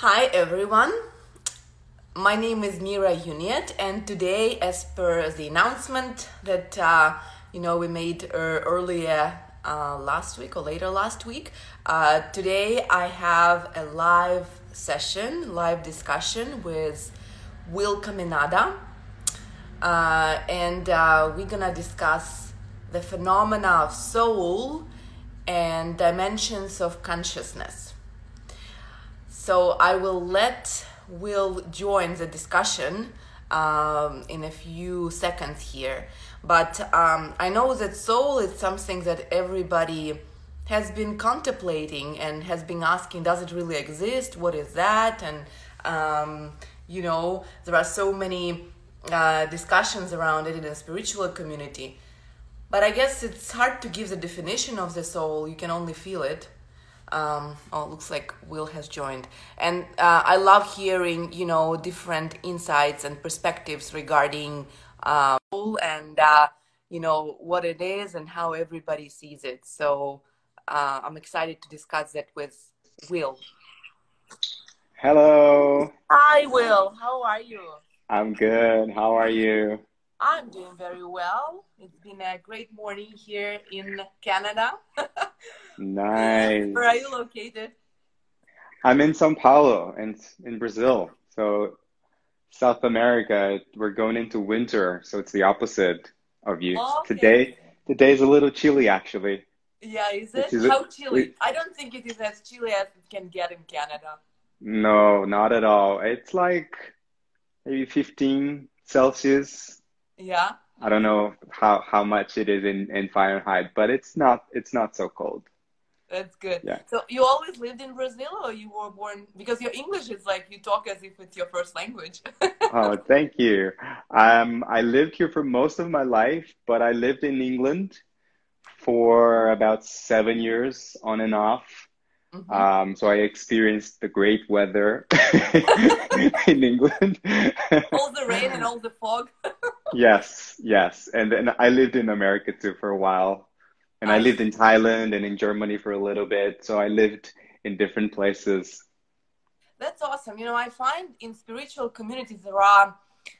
Hi everyone. My name is Mira Uniet, and today, as per the announcement that uh, you know we made uh, earlier uh, last week or later last week, uh, today I have a live session, live discussion with Will Caminada, uh, and uh, we're gonna discuss the phenomena of soul and dimensions of consciousness. So I will let Will join the discussion um, in a few seconds here. But um, I know that soul is something that everybody has been contemplating and has been asking does it really exist? What is that? And, um, you know, there are so many uh, discussions around it in the spiritual community. But I guess it's hard to give the definition of the soul, you can only feel it. Um, oh, looks like Will has joined, and uh, I love hearing you know different insights and perspectives regarding uh, and uh, you know what it is and how everybody sees it. So uh, I'm excited to discuss that with Will. Hello. Hi, Will. How are you? I'm good. How are you? I'm doing very well. It's been a great morning here in Canada. nice. Where are you located? I'm in Sao Paulo and in Brazil. So South America, we're going into winter, so it's the opposite of you. Oh, okay. Today today is a little chilly actually. Yeah, is it? is How chilly? I don't think it is as chilly as it can get in Canada. No, not at all. It's like maybe 15 Celsius. Yeah. I don't know how, how much it is in, in Fahrenheit, but it's not it's not so cold. That's good. Yeah. So you always lived in Brazil or you were born because your English is like you talk as if it's your first language. Oh, thank you. Um, I lived here for most of my life, but I lived in England for about seven years on and off. Mhm. Um, so I experienced the great weather in England. all the rain and all the fog. Yes, yes. And then I lived in America too for a while. And I lived in Thailand and in Germany for a little bit. So I lived in different places. That's awesome. You know, I find in spiritual communities there are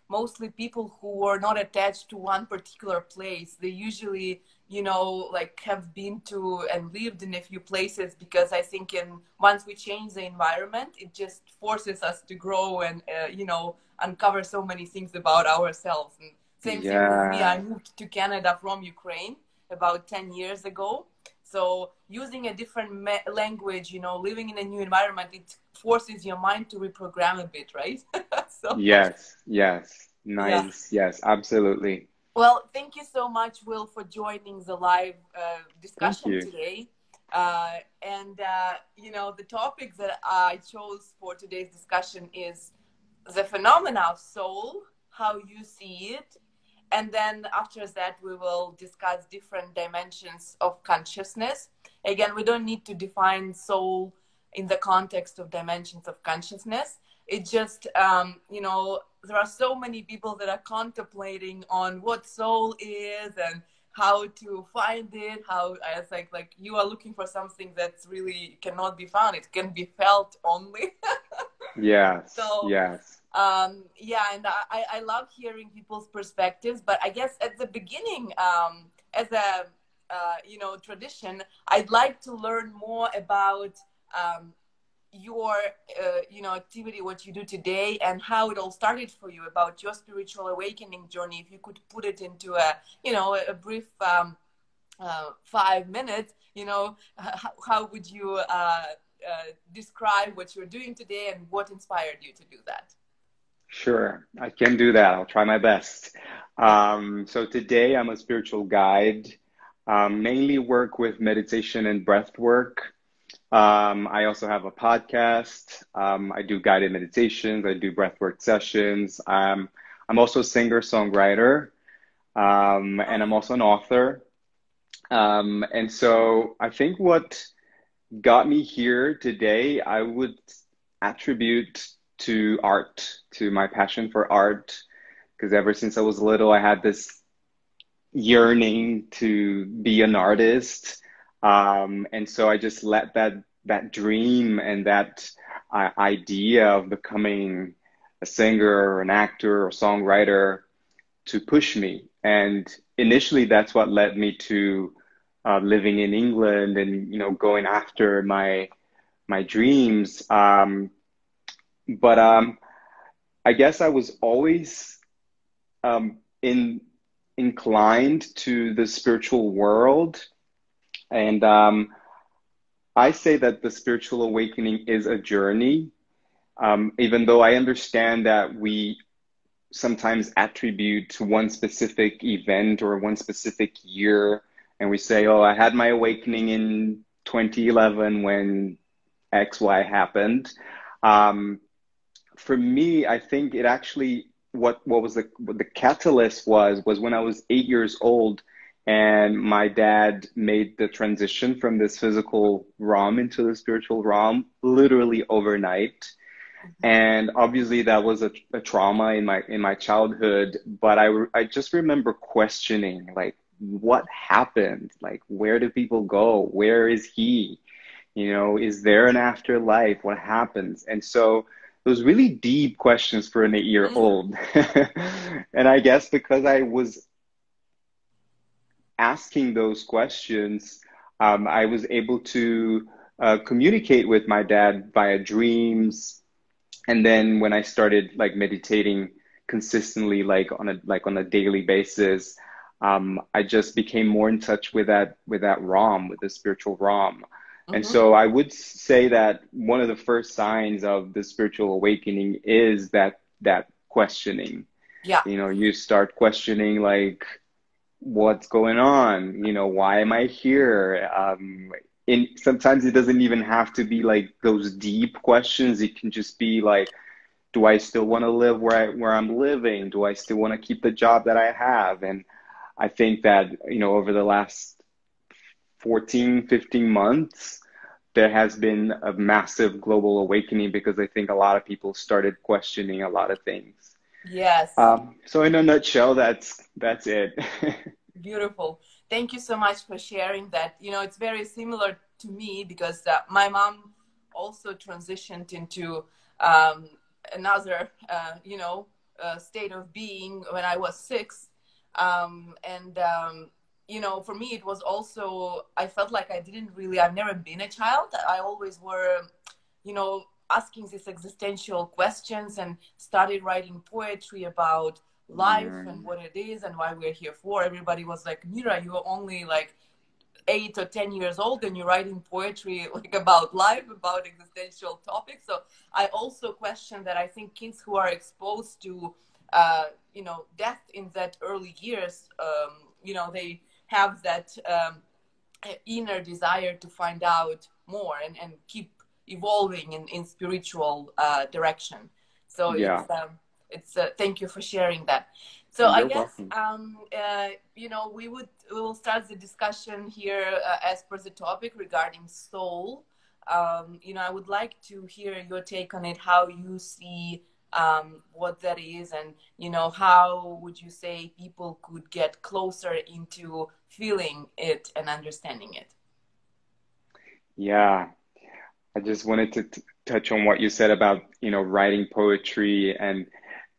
mostly people who are not attached to one particular place. They usually, you know, like have been to and lived in a few places because I think in once we change the environment, it just forces us to grow and uh, you know uncover so many things about ourselves. And same thing with me. I moved to Canada from Ukraine about ten years ago. So using a different ma- language, you know, living in a new environment, it forces your mind to reprogram a bit, right? so Yes, yes. Nice. Yes, absolutely. well, thank you so much, Will, for joining the live uh, discussion today. Uh, and uh, you know, the topic that I chose for today's discussion is the phenomena of soul, how you see it, and then after that we will discuss different dimensions of consciousness. Again, we don't need to define soul in the context of dimensions of consciousness. It just, um, you know, there are so many people that are contemplating on what soul is and how to find it. How it's like like you are looking for something that's really cannot be found. It can be felt only. Yes, So- yes. Um, yeah, and I, I- love hearing people's perspectives. But I guess at the beginning, um, as a uh, you know tradition, I'd like to learn more about um, your uh, you know activity, what you do today, and how it all started for you. About your spiritual awakening journey. If you could put it into a you know a brief um, uh, five minutes, you know, how, how would you uh, uh, describe what you're doing today and what inspired you to do that? Sure, I can do that. I'll try my best. Um, so today I'm a spiritual guide, um, mainly work with meditation and breath work. Um, I also have a podcast. Um, I do guided meditations. I do breathwork sessions. Um, I'm also a singer songwriter, um, and I'm also an author. And so I think what got me here today, I would attribute to art, to my passion for art, because ever since I was little, I had this yearning to be an artist. Um, and so I just let that that dream and that uh, idea of becoming a singer or an actor or songwriter to push me. And initially, that's what led me to uh, living in England and you know going after my my dreams. Um, but um, I guess I was always um, in inclined to the spiritual world, and um, I say that the spiritual awakening is a journey. Um, even though I understand that we sometimes attribute to one specific event or one specific year, and we say, "Oh, I had my awakening in 2011 when X, Y happened." Um, for me, I think it actually what what was the what the catalyst was was when I was eight years old, and my dad made the transition from this physical realm into the spiritual realm literally overnight. Mm-hmm. And obviously that was a, a trauma in my in my childhood, but I I just remember questioning like what happened? Like where do people go? Where is he? You know, is there an afterlife? What happens? And so those really deep questions for an eight year old. and I guess because I was asking those questions, um, I was able to uh, communicate with my dad via dreams. And then when I started like meditating consistently, like on a like on a daily basis, um, I just became more in touch with that with that realm, with the spiritual realm. And mm-hmm. so I would say that one of the first signs of the spiritual awakening is that that questioning. Yeah. You know, you start questioning like what's going on? You know, why am I here? Um in sometimes it doesn't even have to be like those deep questions. It can just be like do I still want to live where I where I'm living? Do I still want to keep the job that I have? And I think that, you know, over the last 14, 15 months, there has been a massive global awakening because I think a lot of people started questioning a lot of things. Yes. Um, so in a nutshell, that's that's it. Beautiful. Thank you so much for sharing that. You know, it's very similar to me because uh, my mom also transitioned into um, another, uh, you know, uh, state of being when I was six, um, and um, you know, for me, it was also, I felt like I didn't really, I've never been a child. I always were, you know, asking these existential questions and started writing poetry about life mm. and what it is and why we're here for. Everybody was like, Mira, you're only like eight or 10 years old and you're writing poetry like about life, about existential topics. So I also question that I think kids who are exposed to, uh, you know, death in that early years, um, you know, they, have that um, inner desire to find out more and, and keep evolving in, in spiritual uh, direction. So yeah. it's, um, it's uh, thank you for sharing that. So You're I guess um, uh, you know we would we will start the discussion here uh, as per the topic regarding soul. Um, you know I would like to hear your take on it, how you see um, what that is and you know how would you say people could get closer into feeling it and understanding it. Yeah. I just wanted to t- touch on what you said about you know writing poetry and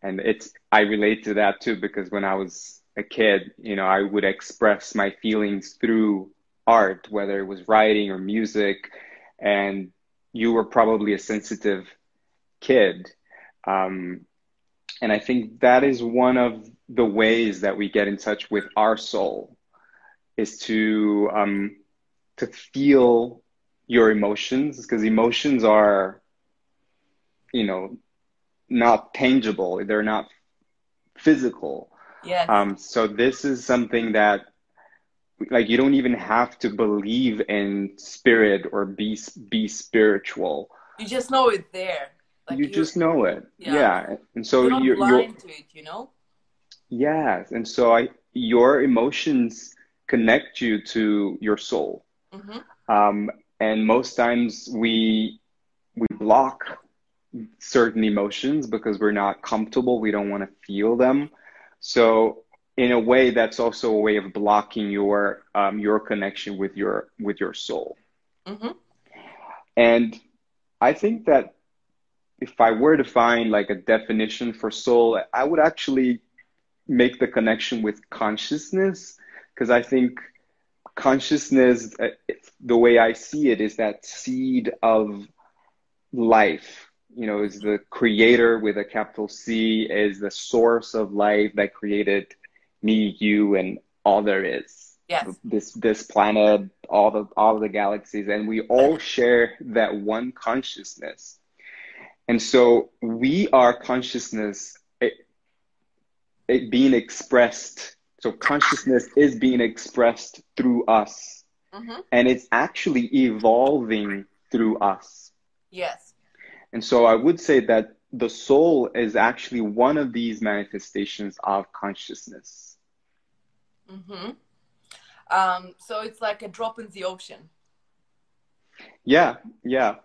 and it's i relate to that too because when i was a kid you know i would express my feelings through art whether it was writing or music and you were probably a sensitive kid. Um, and I think that is one of the ways that we get in touch with our soul is to um, to feel your emotions because emotions are you know not tangible they're not physical yes. um so this is something that like you don't even have to believe in spirit or be be spiritual you just know it there like you just know it. Yeah. yeah. And so you're, you're blind you're, to it, you know? Yes. And so I your emotions connect you to your soul. Mm-hmm. Um, and most times we we block certain emotions because we're not comfortable. We don't want to feel them. So in a way, that's also a way of blocking your um, your connection with your with your soul. Mm-hmm. And I think that if I were to find like a definition for soul, I would actually make the connection with consciousness because I think consciousness, uh, the way I see it, is that seed of life. You know, is the creator with a capital C, is the source of life that created me, you, and all there is. Yes. This this planet, all the all the galaxies, and we all share that one consciousness. And so we are consciousness it, it being expressed. So consciousness is being expressed through us. Mm-hmm. And it's actually evolving through us. Yes. And so I would say that the soul is actually one of these manifestations of consciousness. Mm-hmm. Um, so it's like a drop in the ocean. Yeah, yeah,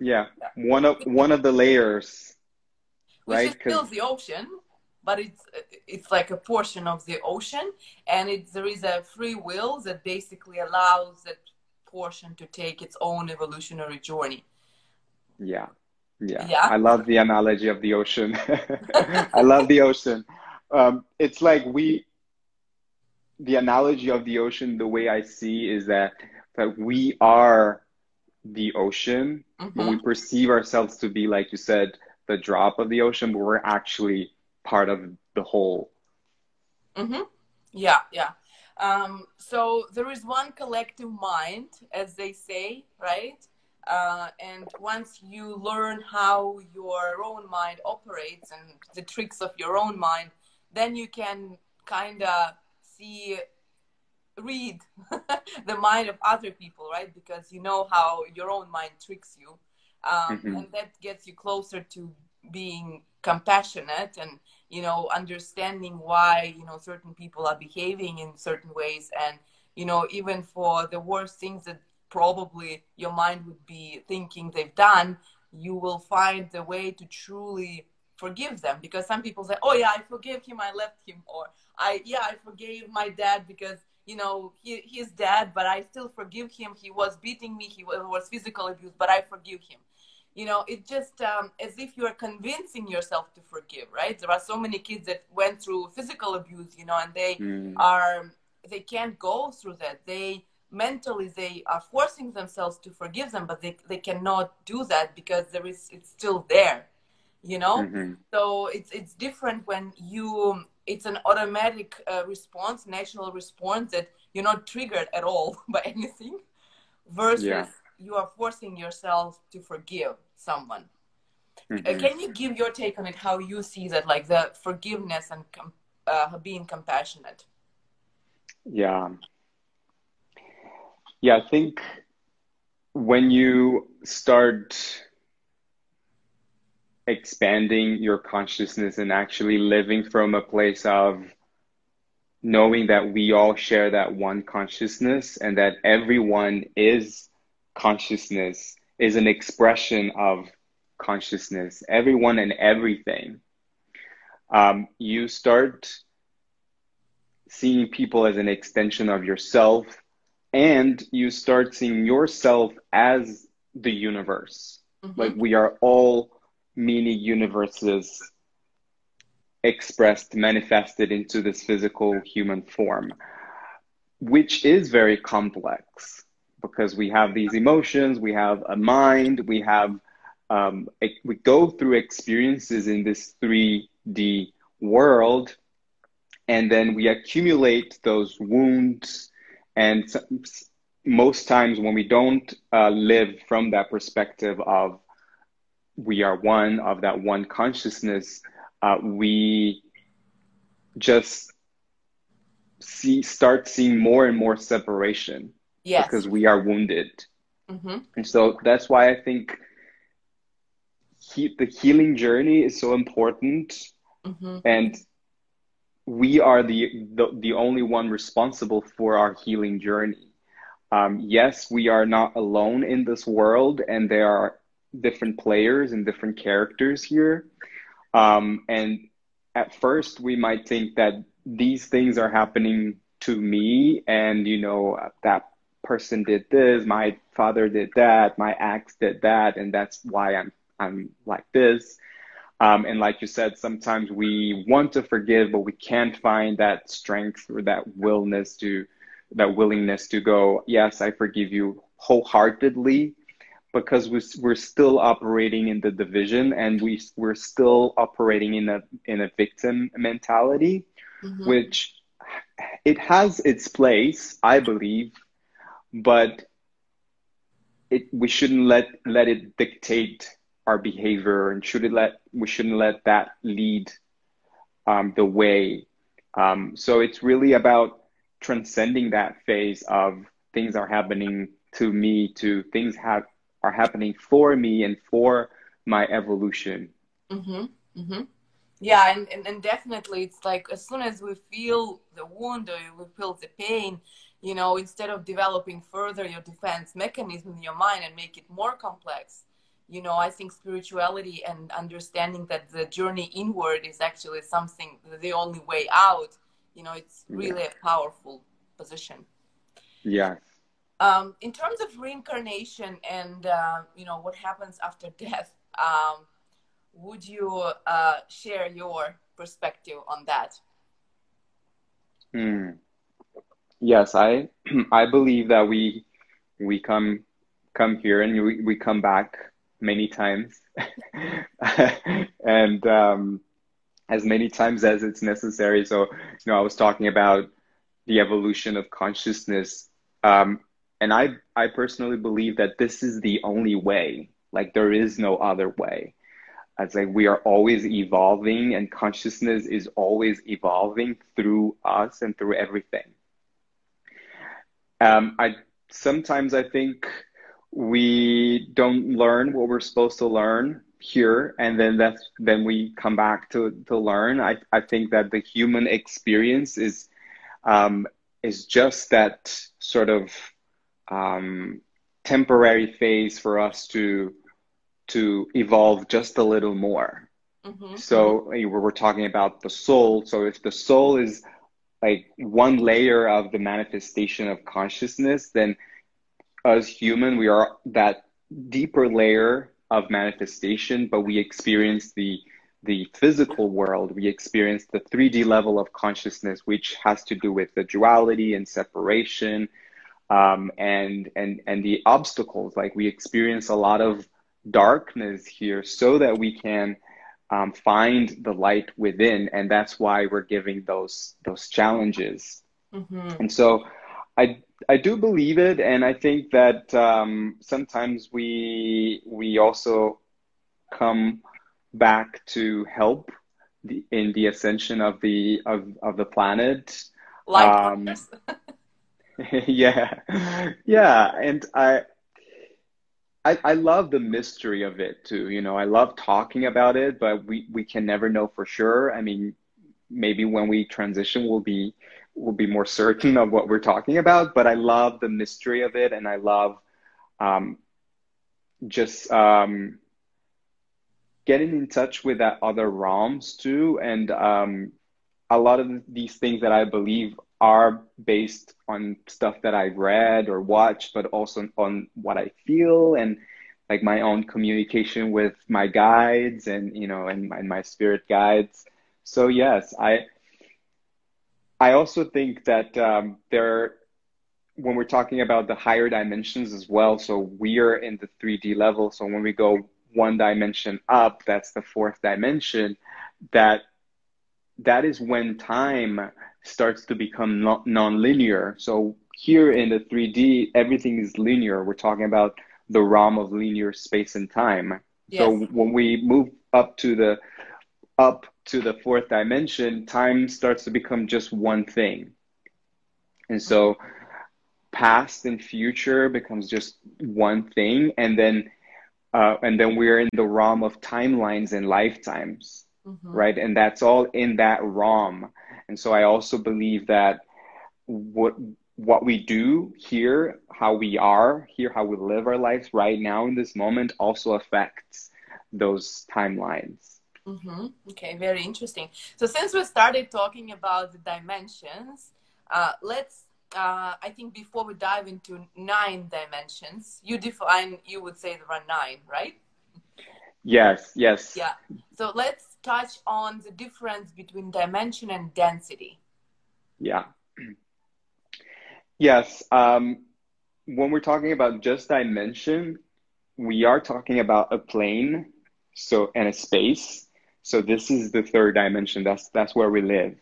yeah. One of one of the layers, Which right? still the ocean, but it's it's like a portion of the ocean, and it there is a free will that basically allows that portion to take its own evolutionary journey. Yeah, yeah. Yeah. I love the analogy of the ocean. I love the ocean. Um, it's like we, the analogy of the ocean, the way I see is that that we are the ocean, but Mhm. we perceive ourselves to be, like you said, the drop of the ocean, but we're actually part of the whole. Mm-hmm. Yeah, yeah. Um, so there is one collective mind, as they say, right? Uh, and once you learn how your own mind operates and the tricks of your own mind, then you can kind of see, read the mind of other people, right? Because you know how your own mind tricks you. Um, Mhm. And that gets you closer to being compassionate and you know understanding why you know certain people are behaving in certain ways. And you know even for the worst things that probably your mind would be thinking they've done you will find the way to truly forgive them. Because some people say oh yeah i forgive him i left him or i yeah i forgave my dad because you know he, he's dead but i still forgive him. He was beating me. He wa- was physical abuse but i forgive him you know it's just um, as if you are convincing yourself to forgive right there are so many kids that went through physical abuse you know and they Mm. are they can't go through that they mentally they are forcing themselves to forgive them but they, they cannot do that because there is it's still there you know Mhm. so it's it's different when you it's an automatic uh, response natural response that you're not triggered at all by anything versus Yeah. you are forcing yourself to forgive someone uh, Mhm. can you give your take on it how you see that like the forgiveness and com- uh, being compassionate Yeah. Yeah, I think when you start expanding your consciousness and actually living from a place of knowing that we all share that one consciousness and that everyone is consciousness is an expression of consciousness, everyone and everything. Um, you start seeing people as an extension of yourself and you start seeing yourself as the universe Mhm. like we are all mini universes expressed manifested into this physical human form which is very complex because we have these emotions we have a mind we have um, we go through experiences in this 3d world and then we accumulate those wounds. And most times when we don't uh, live from that perspective of we are one of that one consciousness uh, we just see start seeing more and more separation yes. because we are wounded. Hmm and so that's why i think he, the healing journey is so important. Hmm and we are the, the the only one responsible for our healing journey. Um, yes, we are not alone in this world, and there are different players and different characters here. Um, and at first, we might think that these things are happening to me, and you know that person did this, my father did that, my ex did that, and that's why I'm I'm like this. Um, and like you said, sometimes we want to forgive, but we can't find that strength or that willingness to, that willingness to go, yes, I forgive you wholeheartedly, because we, we're still operating in the division and we we're still operating in a in a victim mentality, mm-hmm. which it has its place, I believe, but it we shouldn't let let it dictate our behavior and should it let we shouldn't let that lead um, the way. Um, so it's really about transcending that phase of things are happening to me to things have are happening for me and for my evolution. Mm-hmm. Mm-hmm. Yeah, and, and, and definitely it's like as soon as we feel the wound or we feel the pain, you know, instead of developing further your defense mechanism in your mind and make it more complex, you know i think spirituality and understanding that the journey inward is actually something the only way out you know it's really yeah. a powerful position yeah um, in terms of reincarnation and uh, you know what happens after death um, would you uh, share your perspective on that hmm. Yes i i believe that we we come come here and we, we come back many times and um, as many times as it's necessary. So, you know, I was talking about the evolution of consciousness. Um, and I, I personally believe that this is the only way. Like there is no other way. It's like we are always evolving and consciousness is always evolving through us and through everything. Um, I sometimes I think we don't learn what we're supposed to learn here and then that's then we come back to to learn. I i think that the human experience is um is just that sort of um temporary phase for us to to evolve just a little more. Mm-hmm. so we're talking about the soul. So if the soul is like one layer of the manifestation of consciousness then as human, we are that deeper layer of manifestation, but we experience the the physical world. We experience the 3D level of consciousness, which has to do with the duality and separation, um, and and and the obstacles. Like we experience a lot of darkness here, so that we can um, find the light within, and that's why we're giving those those challenges. Mm-hmm. And so, I I do believe it, and I think that um, sometimes we we also come back to help the, in the ascension of the of, of the planet. Um, yeah, yeah, and I, I I love the mystery of it too. You know, I love talking about it, but we we can never know for sure. I mean, maybe when we transition, we'll be we'll be more certain of what we're talking about. But I love the mystery of it, and I love um, just um, getting in touch with that other realms too. And um, a lot of these things that I believe are based on stuff that I've read or watched, but also on what I feel and like my own communication with my guides and you know and my, my spirit guides. So yes, I I also think that um, there, when we're talking about the higher dimensions as well, so we are in the 3D level. So when we go one dimension up, that's the fourth dimension. That that is when time starts to become non-linear. So here in the 3D, everything is linear. We're talking about the realm of linear space and time. Yes. So when we move up to the up to the fourth dimension, time starts to become just one thing. And so past and future becomes just one thing. And then, uh, and then we're in the realm of timelines and lifetimes, mm-hmm. right? And that's all in that realm. And so I also believe that what, what we do here, how we are here, how we live our lives right now in this moment also affects those timelines. Mm-hmm. Okay, very interesting. So since we started talking about the dimensions, uh, let's. Uh, I think before we dive into nine dimensions, you define. You would say there are nine, right? Yes, yes. Yeah. So let's touch on the difference between dimension and density. Yeah. Yes. Um, when we're talking about just dimension, we are talking about a plane, so and a space. So this is the third dimension. That's that's where we live.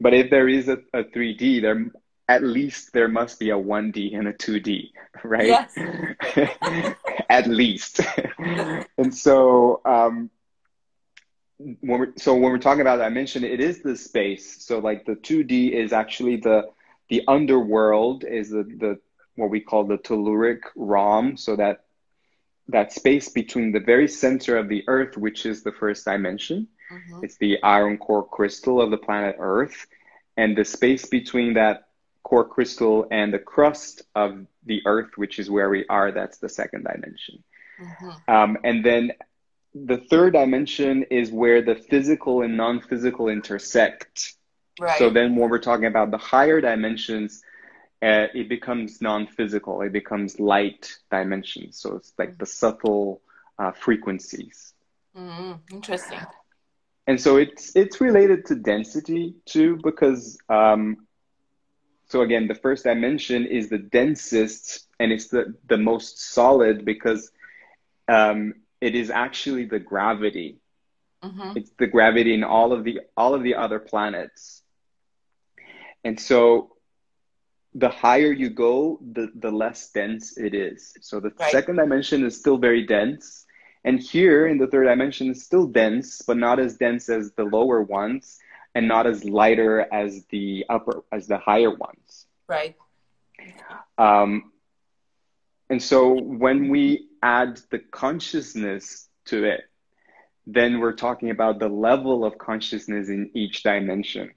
But if there is a, a 3D, there at least there must be a 1D and a 2D, right? Yes. at least. and so um, when we're so when we're talking about dimension, it is the space. So like the 2D is actually the the underworld is the, the what we call the telluric realm. So that that space between the very center of the Earth, which is the first dimension, mm-hmm. it's the iron core crystal of the planet Earth, and the space between that core crystal and the crust of the Earth, which is where we are, that's the second dimension. Mm-hmm. Um, and then the third dimension is where the physical and non-physical intersect. Right. So then when we're talking about the higher dimensions, uh, it becomes non-physical. It becomes light dimensions. So it's like mm-hmm. the subtle uh, frequencies. Mm-hmm. Interesting. And so it's it's related to density too, because um, so again, the first dimension is the densest and it's the the most solid because um, it is actually the gravity. Mm-hmm. It's the gravity in all of the all of the other planets. And so the higher you go, the, the less dense it is. So the right. second dimension is still very dense. And here in the third dimension is still dense, but not as dense as the lower ones and not as lighter as the upper, as the higher ones. Right. Um, and so when we add the consciousness to it, then we're talking about the level of consciousness in each dimension.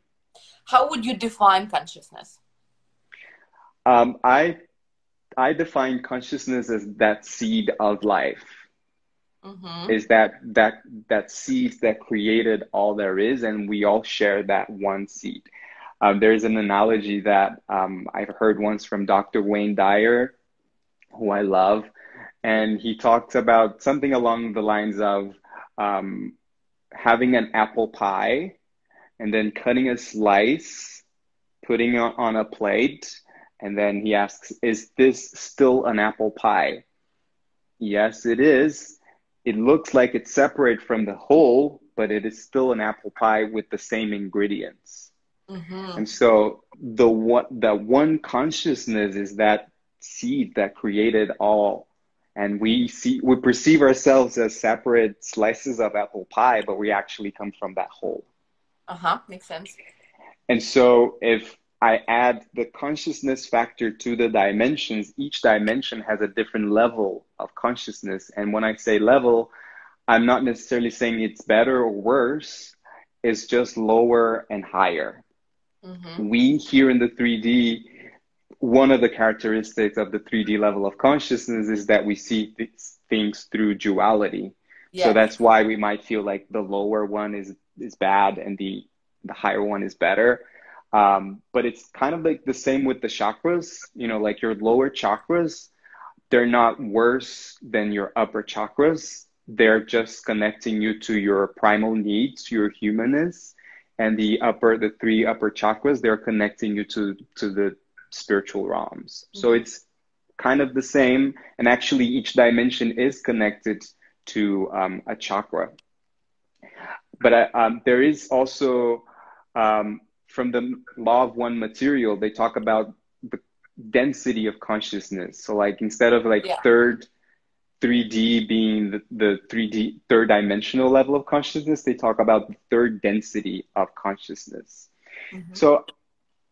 How would you define consciousness? Um, I I define consciousness as that seed of life. Mm-hmm. Is that that that seed that created all there is, and we all share that one seed. Um, there's an analogy that um, I've heard once from Dr. Wayne Dyer, who I love, and he talks about something along the lines of um, having an apple pie and then cutting a slice, putting it on a plate, and then he asks, Is this still an apple pie? Yes, it is. It looks like it's separate from the whole, but it is still an apple pie with the same ingredients. Mm-hmm. And so the one, the one consciousness is that seed that created all and we see we perceive ourselves as separate slices of apple pie but we actually come from that whole. Uh-huh makes sense. And so if i add the consciousness factor to the dimensions each dimension has a different level of consciousness. And when i say level i'm not necessarily saying it's better or worse. It's just lower and higher. Mm-hmm. we here in the 3d one of the characteristics of the 3D level of consciousness is that we see th- things through duality. Yes. So that's why we might feel like the lower one is is bad and the the higher one is better. Um, but it's kind of like the same with the chakras. You know, like your lower chakras, they're not worse than your upper chakras. They're just connecting you to your primal needs, your humanness, and the upper, the three upper chakras, they're connecting you to to the spiritual realms. Mm-hmm. So it's kind of the same, and actually each dimension is connected to um, a chakra. But uh, um, there is also um, from the law of one material, they talk about the density of consciousness. So like instead of like yeah. third 3D being the, the 3D third dimensional level of consciousness, they talk about the third density of consciousness. Mm-hmm. So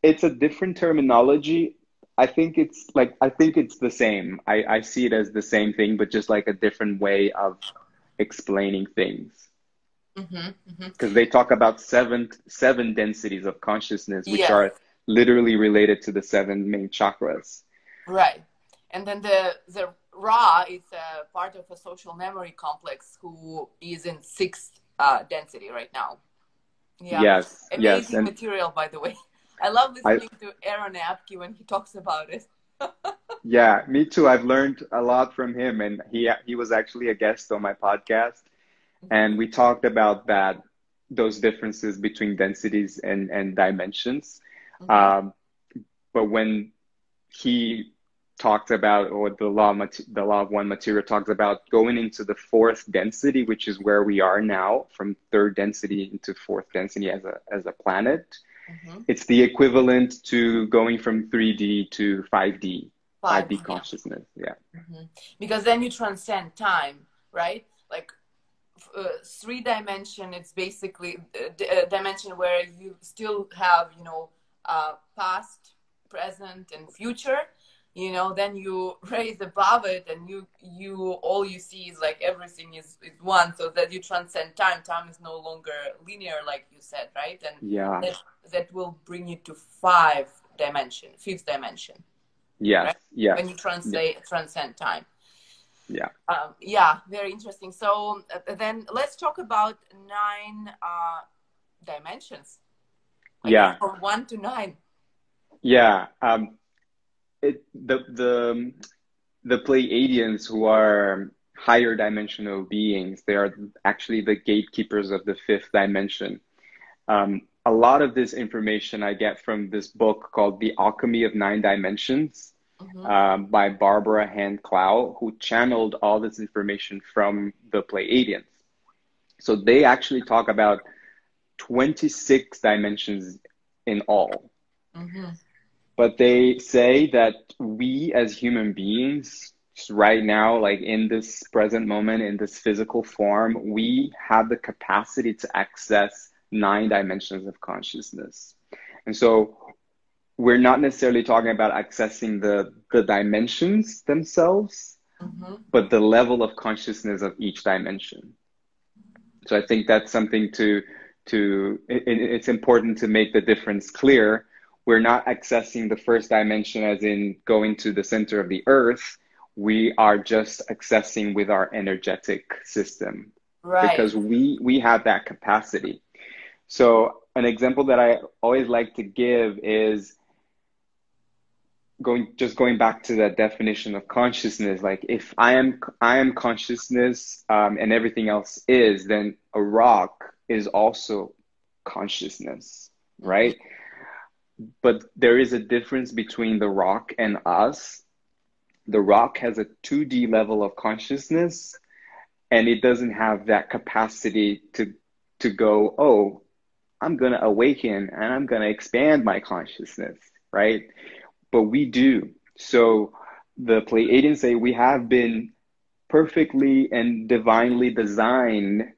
it's a different terminology. I think it's like I think it's the same. I, I see it as the same thing, but just like a different way of explaining things. Because mm-hmm, mm-hmm. they talk about seven seven densities of consciousness, which yes. are literally related to the seven main chakras. Right, and then the the Ra is a part of a social memory complex who is in sixth uh, density right now. Yeah. Yes. Amazing yes. And material, by the way. I love listening I, to Aaron Abke when he talks about it. Yeah, me too. I've learned a lot from him, and he he was actually a guest on my podcast, and we talked about that those differences between densities and and dimensions. Mm-hmm. Um, but when he talked about, or the law the law of one material talks about going into the fourth density, which is where we are now, from third density into fourth density as a as a planet. Mm-hmm. It's the equivalent to going from 3D to 5D 5D, yeah. consciousness. Yeah. Mm-hmm. Because then you transcend time, right? Like uh, three dimension, it's basically a, a, dimension where you still have, you know, uh, past, present, and future. You know, then you raise above it, and you you all you see is like everything is is one, so that you transcend time. Time is no longer linear, like you said, right? And yeah, that, that will bring you to five dimension, fifth dimension. Yes. Right? Yeah. When you translate yeah. transcend time. Yeah. Um, yeah. Very interesting. So uh, then let's talk about nine uh, dimensions. Like yeah. From one to nine. Yeah. Um, it the the the Pleiadians who are higher dimensional beings. They are actually the gatekeepers of the fifth dimension. Um, a lot of this information I get from this book called The Alchemy of Nine Dimensions mm-hmm. um, by Barbara Hand Clow, who channeled all this information from the Pleiadians. So they actually talk about 26 dimensions in all. Mm-hmm. But they say that we as human beings, right now, like in this present moment, in this physical form, we have the capacity to access nine dimensions of consciousness. And so we're not necessarily talking about accessing the, the dimensions themselves, mm-hmm. but the level of consciousness of each dimension. So I think that's something to, to it, it's important to make the difference clear. We're not accessing the first dimension as in going to the center of the earth. We are just accessing with our energetic system. Right. Because we, we have that capacity. So an example that I always like to give is going just going back to that definition of consciousness like if i am i am consciousness um, and everything else is then a rock is also consciousness right but there is a difference between the rock and us the rock has a 2d level of consciousness and it doesn't have that capacity to to go oh I'm going to awaken and I'm going to expand my consciousness, right? But we do. So the Pleiadians say we have been perfectly and divinely designed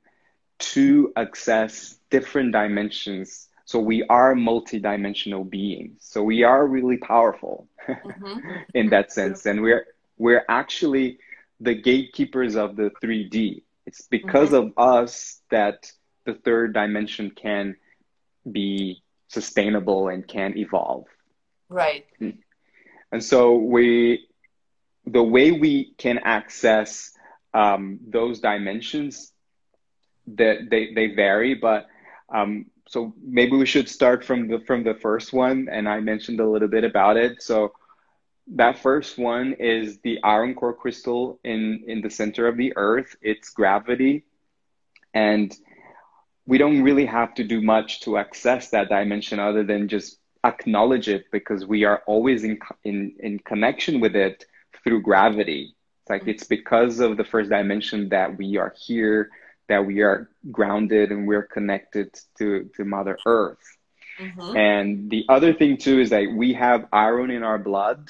to access different dimensions. So we are multidimensional beings. So we are really powerful mm-hmm. in that sense. And we're we're actually the gatekeepers of the 3D. It's because mm-hmm. of us that the third dimension can be sustainable and can evolve. Right. And so we, the way we can access um, those dimensions, that they, they vary, but um, so maybe we should start from the from the first one, and I mentioned a little bit about it. So that first one is the iron core crystal in in the center of the Earth. It's gravity, and we don't really have to do much to access that dimension other than just acknowledge it because we are always in in, in connection with it through gravity. It's like it's because of the first dimension that we are here, that we are grounded and we're connected to, to Mother Earth. Mm-hmm. And the other thing too is that we have iron in our blood.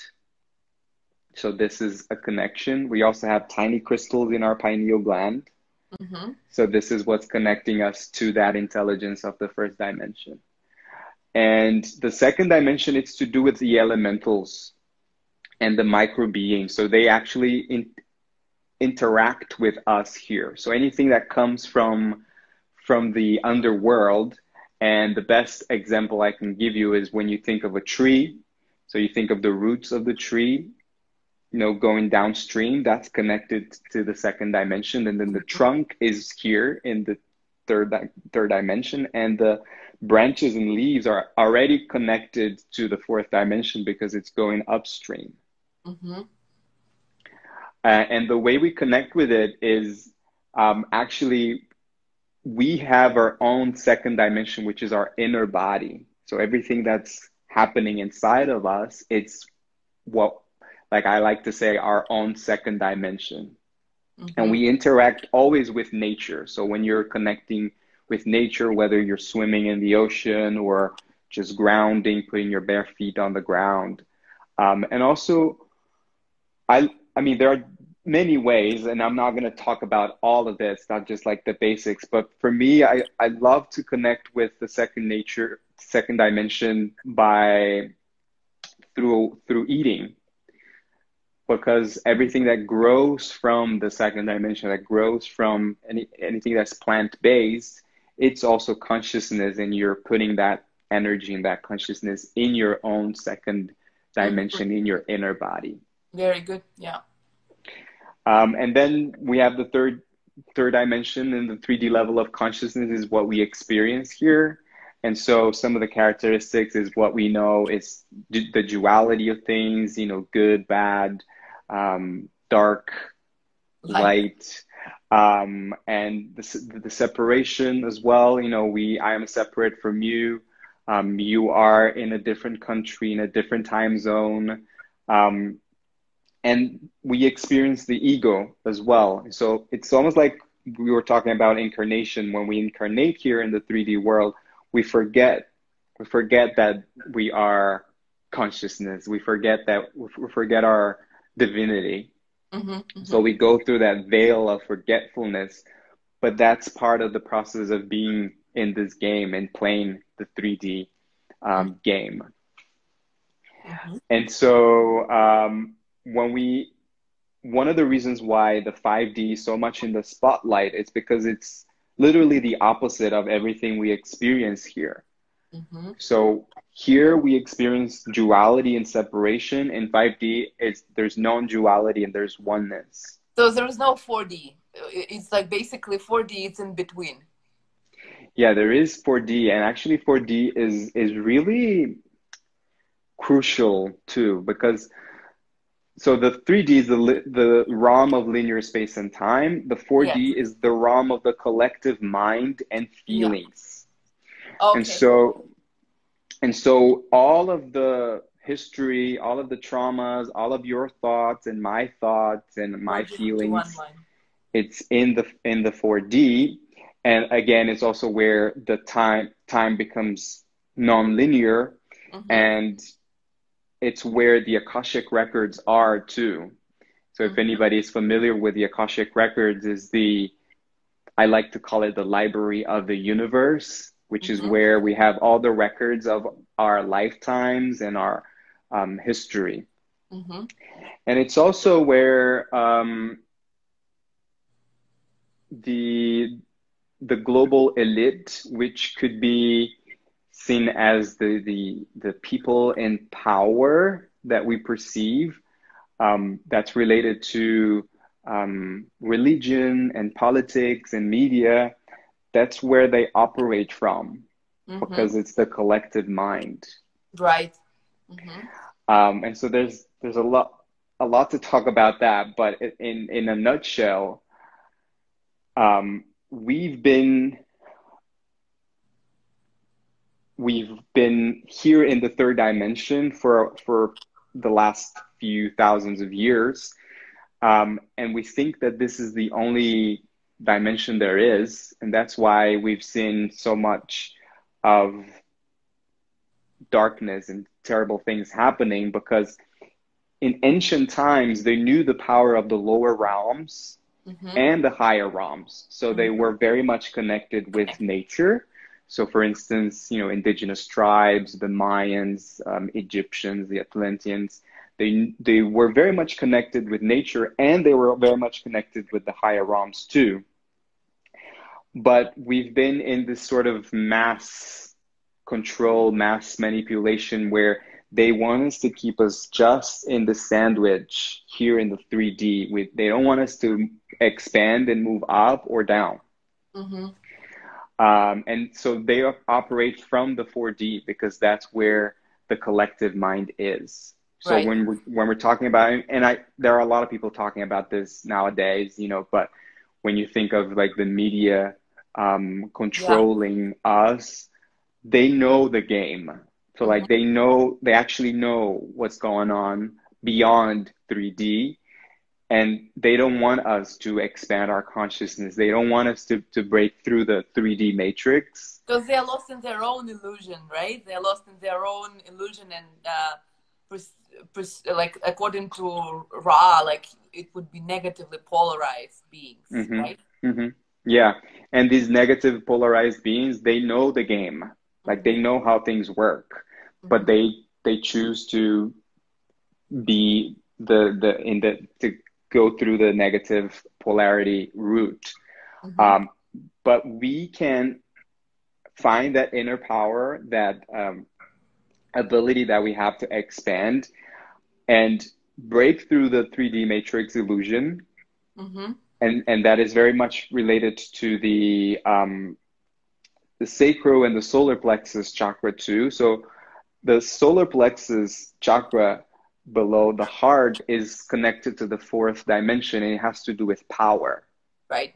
So this is a connection. We also have tiny crystals in our pineal gland. Mm-hmm. So this is what's connecting us to that intelligence of the first dimension. And the second dimension, it's to do with the elementals and the micro beings. So they actually in, interact with us here. So anything that comes from from the underworld, and the best example I can give you is when you think of a tree. So you think of the roots of the tree, you know going downstream that's connected to the second dimension and then the trunk is here in the third third dimension and the branches and leaves are already connected to the fourth dimension because it's going upstream Mm-hmm. Uh, and the way we connect with it is um, actually we have our own second dimension, which is our inner body. So everything that's happening inside of us, it's what, like I like to say, our own second dimension. Mm-hmm. And we interact always with nature. So when you're connecting with nature, whether you're swimming in the ocean or just grounding, putting your bare feet on the ground. Um, and also, I, I mean, there are many ways, and I'm not going to talk about all of this, not just like the basics, but for me, I, I love to connect with the second nature, second dimension by through through eating. Because everything that grows from the second dimension that grows from any, anything that's plant based it's also consciousness and you're putting that energy and that consciousness in your own second dimension in your inner body very good yeah um, and then we have the third third dimension and the 3d level of consciousness is what we experience here and so some of the characteristics is what we know is the duality of things you know good bad um, dark light, light um, and the, the separation as well. You know, we I am separate from you. Um, you are in a different country in a different time zone, um, and we experience the ego as well. So it's almost like we were talking about incarnation. When we incarnate here in the 3D world, we forget we forget that we are consciousness. We forget that we forget our divinity Mm-hmm, mm-hmm. So we go through that veil of forgetfulness, but that's part of the process of being in this game and playing the 3D um, game. Mm-hmm. And so um, when we, one of the reasons why the 5D is so much in the spotlight, it's because it's literally the opposite of everything we experience here. Mm-hmm. So here we experience duality and separation. In 5D, it's there's non-duality and there's oneness. So there's no 4D. It's like basically 4D. It's in between. Yeah, there is 4D, and actually 4D is is really crucial too because so the 3D is the the realm of linear space and time. The 4D yes. is the realm of the collective mind and feelings. Okay. And so, and so all of the history, all of the traumas, all of your thoughts and my thoughts and my feelings, it's in the in the 4D. And again, it's also where the time time becomes non-linear mm-hmm. and it's where the Akashic records are too. So if mm-hmm. anybody is familiar with the Akashic records is the I like to call it the library of the universe which mm-hmm. is where we have all the records of our lifetimes and our um, history. Mm-hmm. And it's also where um, the the global elite, which could be seen as the the, the people in power that we perceive, um, that's related to um, religion and politics and media that's where they operate from mm-hmm. because it's the collective mind right mm-hmm. um, and so there's there's a lot a lot to talk about that but in in a nutshell um, we've been we've been here in the third dimension for for the last few thousands of years um, and we think that this is the only dimension there is. And that's why we've seen so much of darkness and terrible things happening because in ancient times they knew the power of the lower realms mm-hmm. and the higher realms so mm-hmm. they were very much connected with nature so for instance you know indigenous tribes the mayans um, egyptians the atlanteans they they were very much connected with nature and they were very much connected with the higher realms too but we've been in this sort of mass control, mass manipulation where they want us to keep us just in the sandwich here in the 3D. We, they don't want us to expand and move up or down. Mm-hmm. Um, and so they operate from the 4D because that's where the collective mind is. So right. when we're, when we're talking about, and I, there are a lot of people talking about this nowadays, you know, but when you think of like the media um, controlling yeah. us, they know the game. So like mm-hmm. they know, they actually know what's going on beyond 3D and they don't want us to expand our consciousness. They don't want us to, to break through the 3D matrix. Because they're lost in their own illusion, right? They're lost in their own illusion and uh, like according to Ra, like it would be negatively polarized beings, mm-hmm. right? Mm-hmm. Yeah, and these negative polarized beings, they know the game, like they know how things work, mm-hmm. but they they choose to be the the in the to go through the negative polarity route. Mm-hmm. Um, but we can find that inner power, that um, ability that we have to expand and break through the 3D matrix illusion. Mm-hmm. And, and that is very much related to the um, the sacral and the solar plexus chakra too. So the solar plexus chakra below the heart is connected to the fourth dimension and it has to do with power. Right.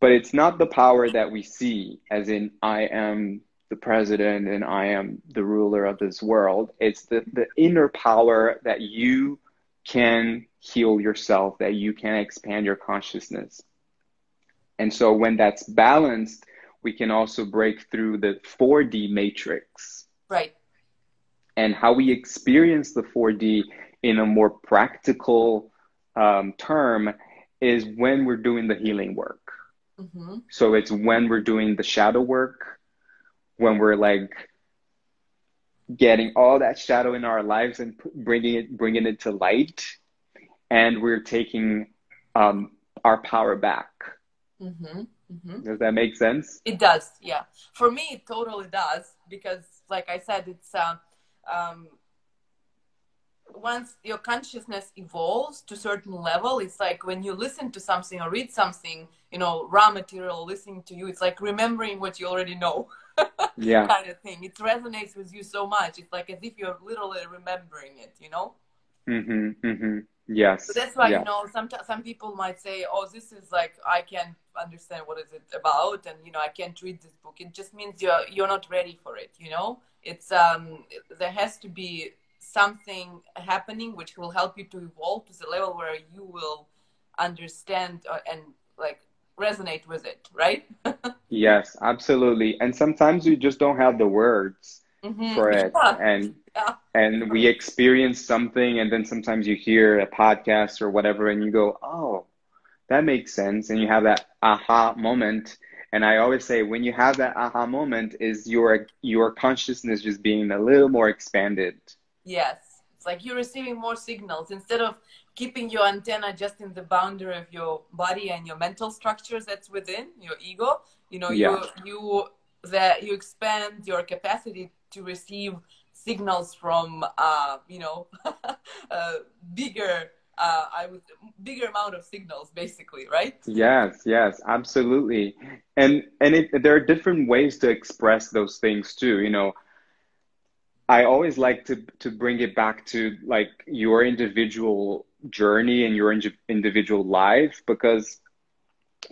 But it's not the power that we see, as in I am the president and I am the ruler of this world. It's the, the inner power that you can heal yourself, that you can expand your consciousness. And so when that's balanced, we can also break through the 4D matrix. Right. And how we experience the 4D in a more practical um, term is when we're doing the healing work. Mm-hmm. So it's when we're doing the shadow work, when we're like getting all that shadow in our lives and bringing it bringing it to light and we're taking um, our power back mm-hmm. Mm-hmm. does that make sense it does yeah for me it totally does because like i said it's um, um, once your consciousness evolves to a certain level it's like when you listen to something or read something you know raw material listening to you it's like remembering what you already know yeah. kind of thing. It resonates with you so much. It's like as if you're literally remembering it you know? Mm-hmm, mm-hmm. yes. So that's why yeah. you know some some people might say oh this is like i can't understand what is it about and you know i can't read this book it just means you're you're not ready for it you know it's um there has to be something happening which will help you to evolve to the level where you will understand uh, and like resonate with it, right? yes, absolutely. And sometimes we just don't have the words mm-hmm. for it. Yeah. And yeah. and we experience something and then sometimes you hear a podcast or whatever and you go, "Oh, that makes sense." And you have that aha moment. And I always say when you have that aha moment is your your consciousness just being a little more expanded. Yes. It's like you're receiving more signals instead of keeping your antenna just in the boundary of your body and your mental structures that's within your ego you know yeah. you you that you expand your capacity to receive signals from uh, you know a bigger uh, I would bigger amount of signals basically right? Yes yes absolutely. And and it, there are different ways to express those things too you know. I always like to to bring it back to like your individual journey and your individual life because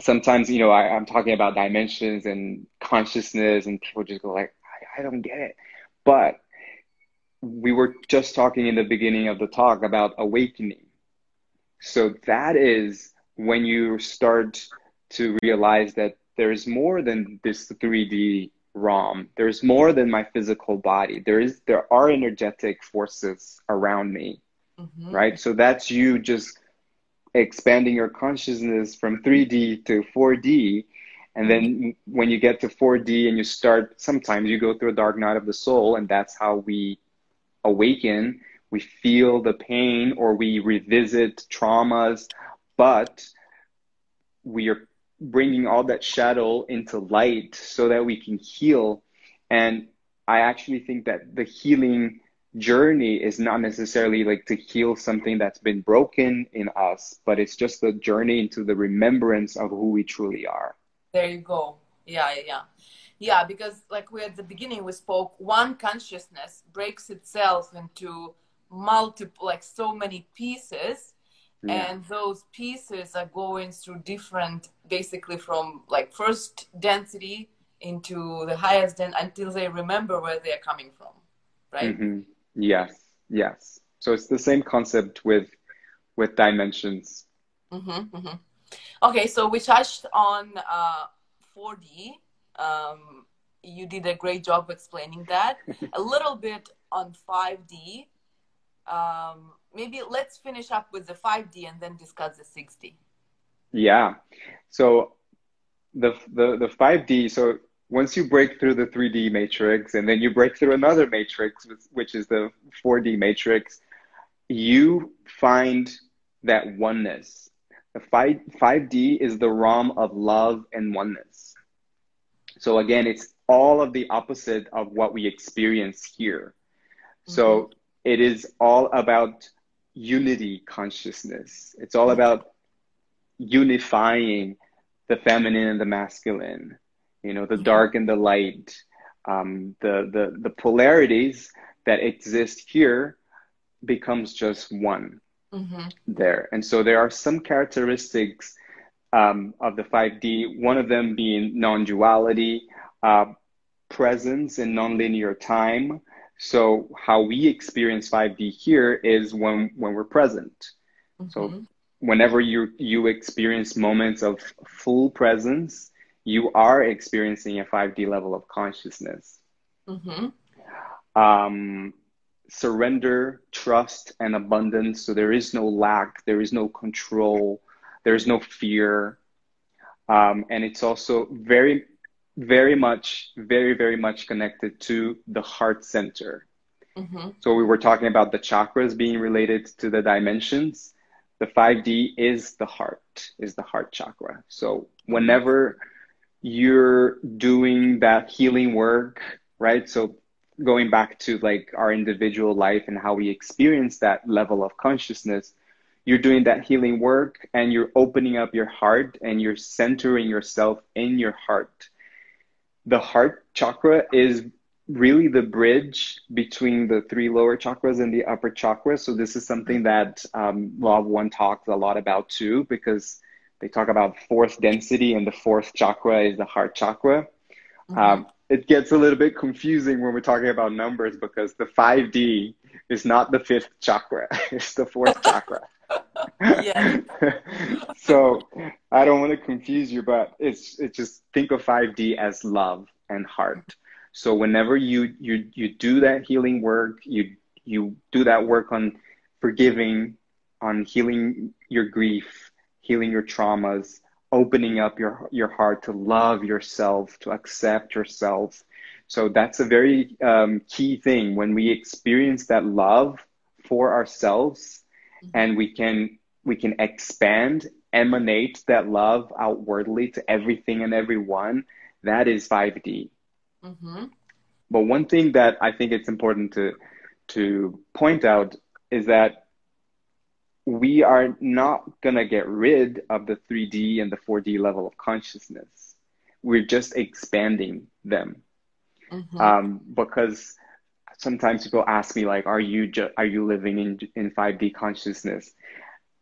sometimes you know I, am talking about dimensions and consciousness and people just go like I, I don't get it. But we were just talking in the beginning of the talk about awakening so that is when you start to realize that there's more than this 3d realm. There's more than my physical body. There is there are energetic forces around me mm-hmm. right? So that's you just expanding your consciousness from 3D to 4D. And then when you get to 4D and you start, sometimes you go through a dark night of the soul, and that's how we awaken. We feel the pain or we revisit traumas, but we are bringing all that shadow into light so that we can heal. And I actually think that the healing journey is not necessarily like to heal something that's been broken in us, but it's just the journey into the remembrance of who we truly are. There you go. Yeah, yeah. Yeah, because like we at the beginning we spoke, one consciousness breaks itself into multiple like so many pieces Yeah. and those pieces are going through different basically from like first density into the highest den until they remember where they're coming from right hmm Yes, yes. So it's the same concept with with dimensions. Mm-hmm, mm-hmm. Okay, so we touched on uh, 4D. Um, you did a great job explaining that. a little bit on 5D. Um, maybe let's finish up with the 5D and then discuss the 6D. Yeah. So the the the 5D, so once you break through the 3D matrix and then you break through another matrix, which is the 4D matrix, you find that oneness. The 5, 5D is the realm of love and oneness. So again, it's all of the opposite of what we experience here. So it is all about unity consciousness. It's all about unifying the feminine and the masculine, you know, the dark and the light, um, the, the, the polarities that exist here becomes just one Mm-hmm. there. And so there are some characteristics um, of the 5D, one of them being non duality, uh, presence in nonlinear time. So how we experience 5D here is when, when we're present. So Mm-hmm. whenever you, you experience moments of full presence, you are experiencing a 5D level of consciousness. Mm-hmm. Um, surrender, trust, and abundance. So there is no lack, there is no control, there is no fear. Um, and it's also very, very much, very, very much connected to the heart center. Mm-hmm. So we were talking about the chakras being related to the dimensions. The 5D is the heart, is the heart chakra. So whenever you're doing that healing work, right? So going back to like our individual life and how we experience that level of consciousness, you're doing that healing work and you're opening up your heart and you're centering yourself in your heart. The heart chakra is really the bridge between the three lower chakras and the upper chakra. So this is something that um, Law One talks a lot about too, because they talk about fourth density and the fourth chakra is the heart chakra. Mm-hmm. Um, it gets a little bit confusing when we're talking about numbers because the 5D is not the fifth chakra, it's the fourth chakra. Yeah. so I don't want to confuse you, but it's it's just think of 5D as love and heart. So whenever you you you do that healing work, you you do that work on forgiving, on healing your grief, healing your traumas, opening up your your heart to love yourself, to accept yourself. So that's a very um, key thing when we experience that love for ourselves, and we can we can expand, emanate that love outwardly to everything and everyone. That is 5D. Mm-hmm. But one thing that I think it's important to to point out is that we are not gonna get rid of the 3D and the 4D level of consciousness. We're just expanding them. Mm-hmm. Um, because sometimes people ask me like, "Are you ju- are you living in in 5D consciousness?"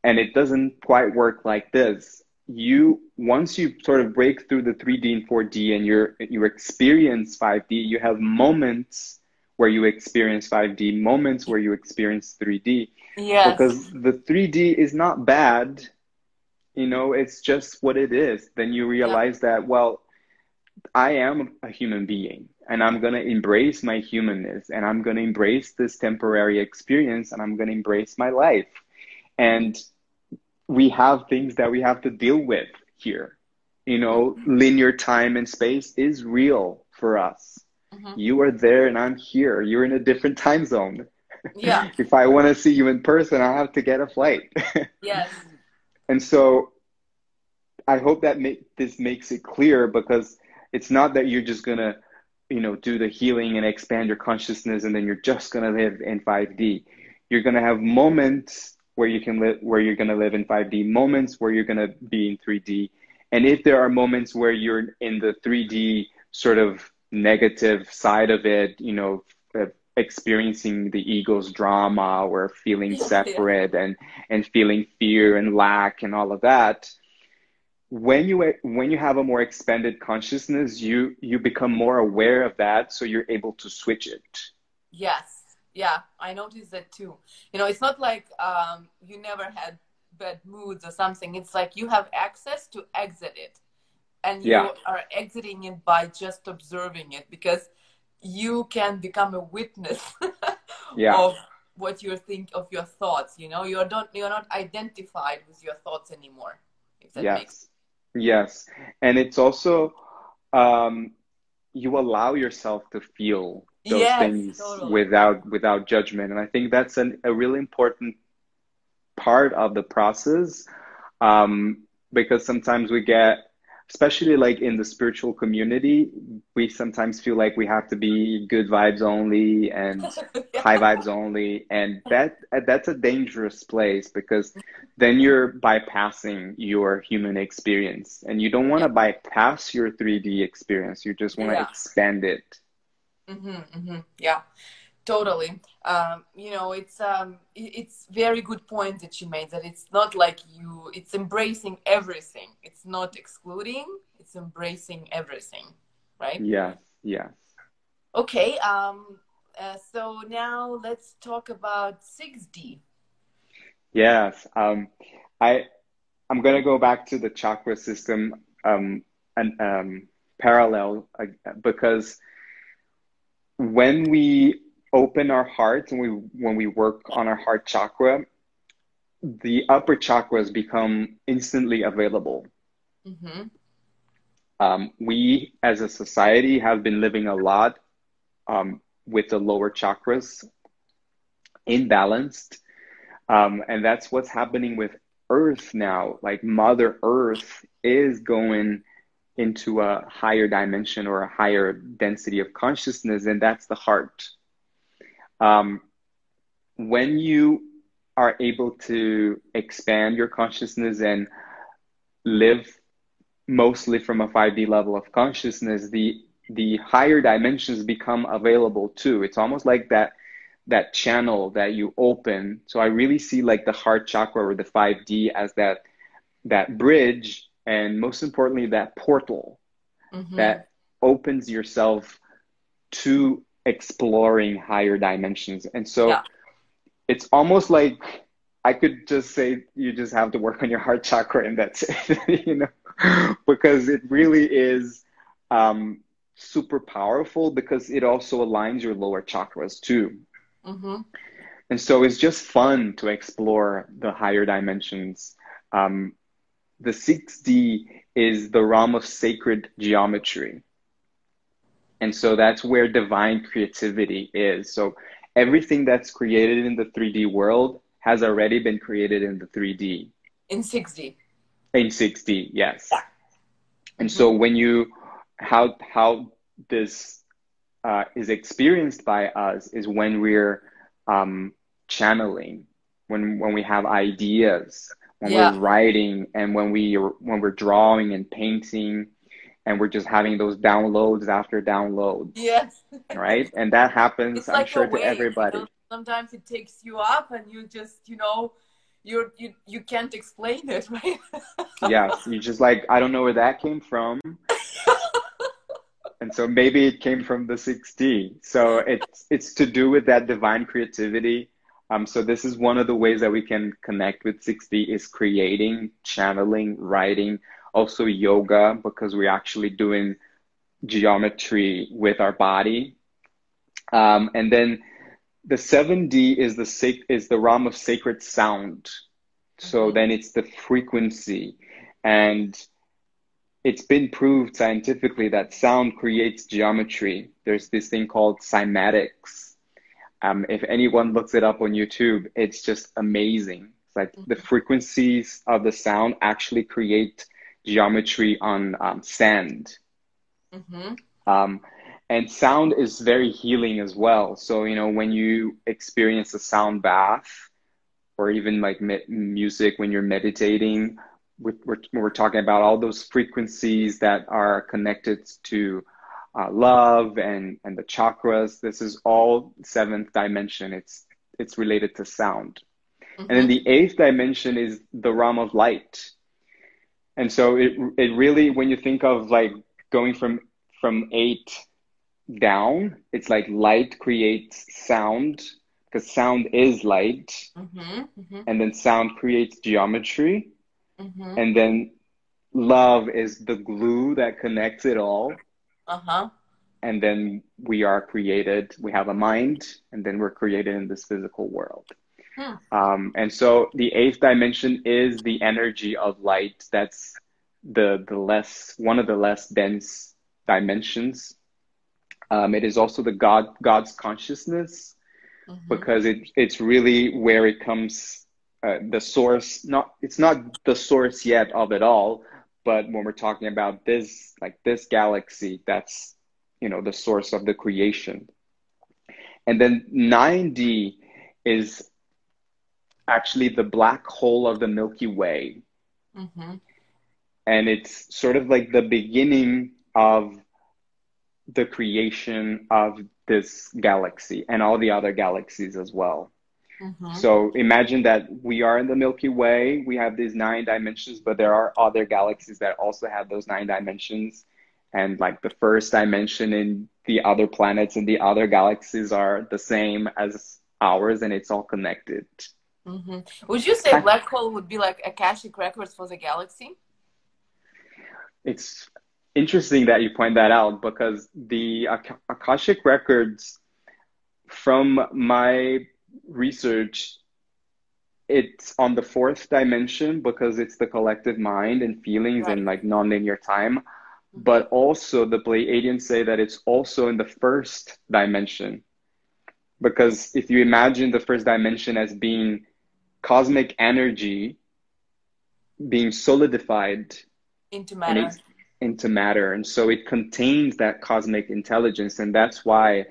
And it doesn't quite work like this. You once you sort of break through the 3D and 4D and you're you experience 5D, you have moments where you experience 5D, moments where you experience 3D yes. because the 3D is not bad. You know, it's just what it is. Then you realize that, well, I am a human being and I'm going to embrace my humanness and I'm going to embrace this temporary experience and I'm going to embrace my life. And we have things that we have to deal with here. You know, linear time and space is real for us. Mhm. You are there and I'm here. You're in a different time zone. Yeah. if I want to see you in person, I have to get a flight. Yes. and so I hope that make, this makes it clear because it's not that you're just going to, you know, do the healing and expand your consciousness and then you're just going to live in 5D. You're going to have moments where you can live where you're going to live in 5D, moments where you're going to be in 3D. And if there are moments where you're in the 3D sort of negative side of it, you know, uh, experiencing the ego's drama or feeling separate and and feeling fear and lack and all of that when you when you have a more expanded consciousness you you become more aware of that so you're able to switch it yes yeah i noticed that too you know it's not like um, you never had bad moods or something it's like you have access to exit it and you yeah. are exiting it by just observing it because you can become a witness yeah. of what you think of your thoughts you know you're not you're not identified with your thoughts anymore if that yes. makes Yes, and it's also um, you allow yourself to feel those yes, things totally. without without judgment, and I think that's an, a really important part of the process um, because sometimes we get especially like in the spiritual community, we sometimes feel like we have to be good vibes only and yeah. high vibes only, and that that's a dangerous place because then you're bypassing your human experience, and you don't want to yeah. bypass your 3D experience. You just want to yeah. expand it. Mm-hmm, mm-hmm. Yeah totally. Um, you know it's um, it's very good point that you made that it's not like you it's embracing everything. It's not excluding it's embracing everything right? Yeah yeah okay um uh, so now let's talk about 6d yes um i i'm gonna go back to the chakra system um and um parallel uh, because when we open our heart and we when we work on our heart chakra, the upper chakras become instantly available. Mm-hmm. Um, we as a society have been living a lot um, with the lower chakras imbalanced. Um, and that's what's happening with Earth now. Like Mother Earth is going into a higher dimension or a higher density of consciousness, and that's the heart. Um, when you are able to expand your consciousness and live mostly from a 5D level of consciousness, the the higher dimensions become available too. It's almost like that that channel that you open. So I really see like the heart chakra or the 5D as that that bridge and most importantly that portal mm-hmm. that opens yourself to exploring higher dimensions. And so yeah. it's almost like I could just say you just have to work on your heart chakra and that's it, you know, because it really is um, super powerful because it also aligns your lower chakras too. Mm-hmm. And so it's just fun to explore the higher dimensions. Um, the 6D is the realm of sacred geometry. And so that's where divine creativity is. So everything that's created in the 3D world has already been created in the 3D. In 6D. In 6D, yes. Yeah. And so when you, how, how this uh, is experienced by us is when we're um, channeling, when, when we have ideas, when yeah. we're writing and when we when we're drawing and painting and we're just having those downloads after downloads. Yes. Right? And that happens, it's I'm like sure, to everybody. You know? Sometimes it takes you up and you just, you know, you're you you can't explain it, right? yes. You just like, I don't know where that came from. and so maybe it came from the 6D. So it's it's to do with that divine creativity. Um, so this is one of the ways that we can connect with 6D is creating, channeling, writing, also yoga because we're actually doing geometry with our body. Um, and then the 7D is the sac- is the realm of sacred sound. So mm-hmm. then it's the frequency and it's been proved scientifically that sound creates geometry. There's this thing called cymatics. Um, if anyone looks it up on YouTube, it's just amazing. It's like mm-hmm. the frequencies of the sound actually create geometry on um, sand. Mm-hmm. Um, and sound is very healing as well. So, you know, when you experience a sound bath or even like me- music when you're meditating, we're, we're, we're, talking about all those frequencies that are connected to uh, love and and the chakras. This is all seventh dimension. It's it's related to sound. Mm-hmm. And then the eighth dimension is the realm of light. And so it it really when you think of like going from from eight down, it's like light creates sound because sound is light, mm-hmm, mm-hmm. and then sound creates geometry, mm-hmm. and then love is the glue that connects it all. Uh huh. And then we are created. We have a mind, and then we're created in this physical world. Um, and so the eighth dimension is the energy of light. That's the the less one of the less dense dimensions. Um, it is also the God God's consciousness mm-hmm. because it it's really where it comes uh, the source. Not it's not the source yet of it all, but when we're talking about this like this galaxy, that's you know the source of the creation. And then 9D is actually the black hole of the Milky Way. Mm-hmm. And it's sort of like the beginning of the creation of this galaxy and all the other galaxies as well. Mm-hmm. So imagine that we are in the Milky Way. We have these nine dimensions, but there are other galaxies that also have those nine dimensions. And like the first dimension in the other planets and the other galaxies are the same as ours, and it's all connected. Mm-hmm. Would you say black hole would be like Akashic records for the galaxy? It's interesting that you point that out because the Ak- Akashic records, from my research, it's on the fourth dimension because it's the collective mind and feelings right. and like nonlinear time. Mm-hmm. But also, the Pleiadians say that it's also in the first dimension. Because if you imagine the first dimension as being cosmic energy being solidified into matter into matter. And so it contains that cosmic intelligence. And that's why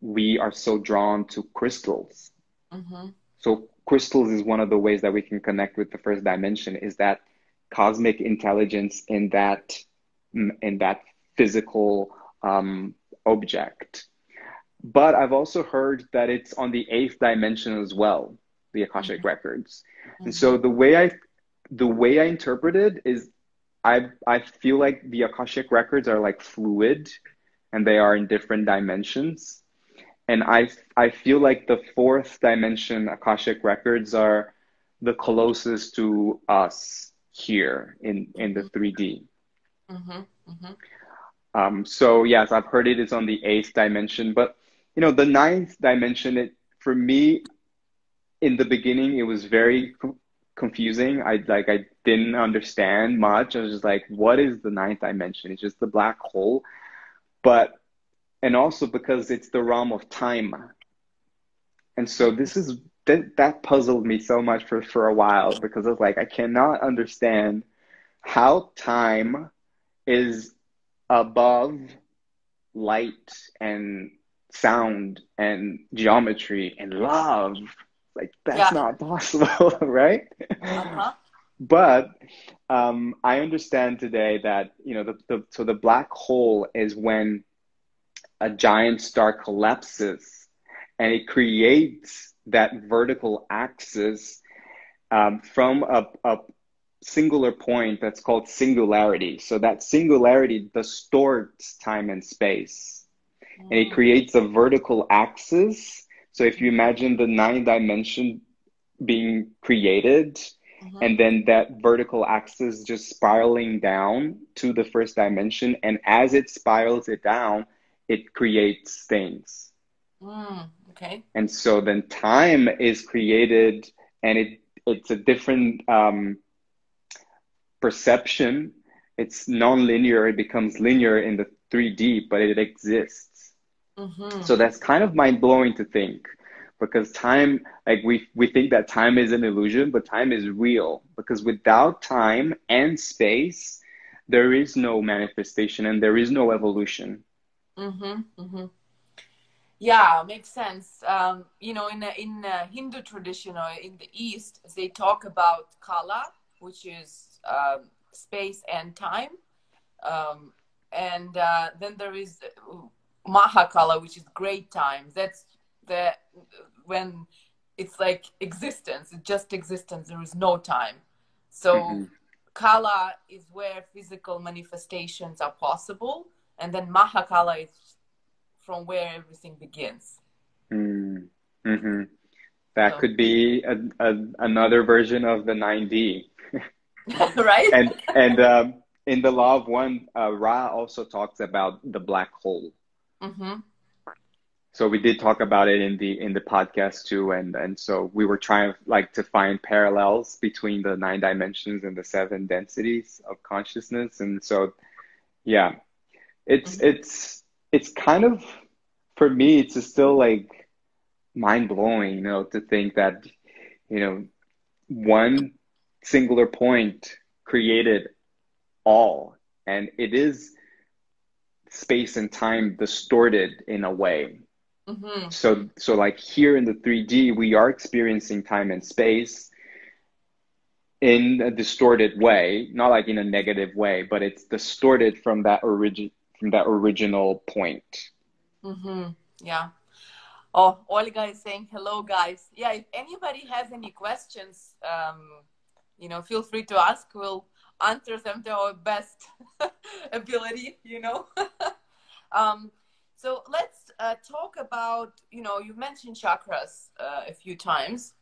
we are so drawn to crystals. Mm-hmm. So crystals is one of the ways that we can connect with the first dimension is that cosmic intelligence in that in that physical um, object. But I've also heard that it's on the eighth dimension as well, the Akashic mm-hmm. records. Mm-hmm. And so the way I the way I interpret it is I I feel like the Akashic records are like fluid and they are in different dimensions. And I I feel like the fourth dimension Akashic records are the closest to us here in in the 3D. Mm-hmm, mm-hmm. Um, so yes, I've heard it is on the eighth dimension, but you know the ninth dimension. It for me, in the beginning, it was very confusing. I like I didn't understand much. I was just like, what is the ninth dimension? It's just the black hole. But and also because it's the realm of time. And so this is that that puzzled me so much for, for a while because I was like, I cannot understand how time is above light and sound and geometry and love like that's yeah. not possible, right? Uh-huh. but um, I understand today that you know the, the so the black hole is when a giant star collapses and it creates that vertical axis um, from a, a singular point that's called singularity. So that singularity distorts time and space. Mm. And it mm. creates a vertical axis so if you imagine the nine dimension being created, mm-hmm. and then that vertical axis just spiraling down to the first dimension, and as it spirals it down, it creates things. Mm, okay. And so then time is created, and it it's a different um, perception. It's non-linear. It becomes linear in the 3D, but it exists. Mm-hmm. So that's kind of mind blowing to think because time, like we, we think that time is an illusion, but time is real because without time and space, there is no manifestation and there is no evolution. Mm-hmm, mm-hmm. Yeah, makes sense. Um, you know, in a, in a Hindu tradition or in the East, they talk about kala, which is um, space and time. Um, and uh, then there is Mahakala, which is great time. That's the when it's like existence, it's just existence. There is no time. So mm-hmm. Kala is where physical manifestations are possible, and then Mahakala is from where everything begins. Mm-hmm. That so. could be a, a, another version of the 9D. right? and and um, in the Law of One, uh, Ra also talks about the black hole. Mm-hmm. So we did talk about it in the in the podcast too, and and so we were trying like to find parallels between the nine dimensions and the seven densities of consciousness, and so yeah, it's mm-hmm. it's it's kind of for me it's still like mind blowing, you know, to think that you know one singular point created all, and it is space and time distorted in a way Mm-hmm. So, so like here in the 3D, we are experiencing time and space in a distorted way, not like in a negative way, but it's distorted from that origin from that original point. Mm-hmm. Yeah. Oh, Olga is saying hello, guys. Yeah, if anybody has any questions, um, you know, feel free to ask. We'll answer them to our best ability. You know. um, so let's uh, talk about, you know, you mentioned chakras uh, a few times.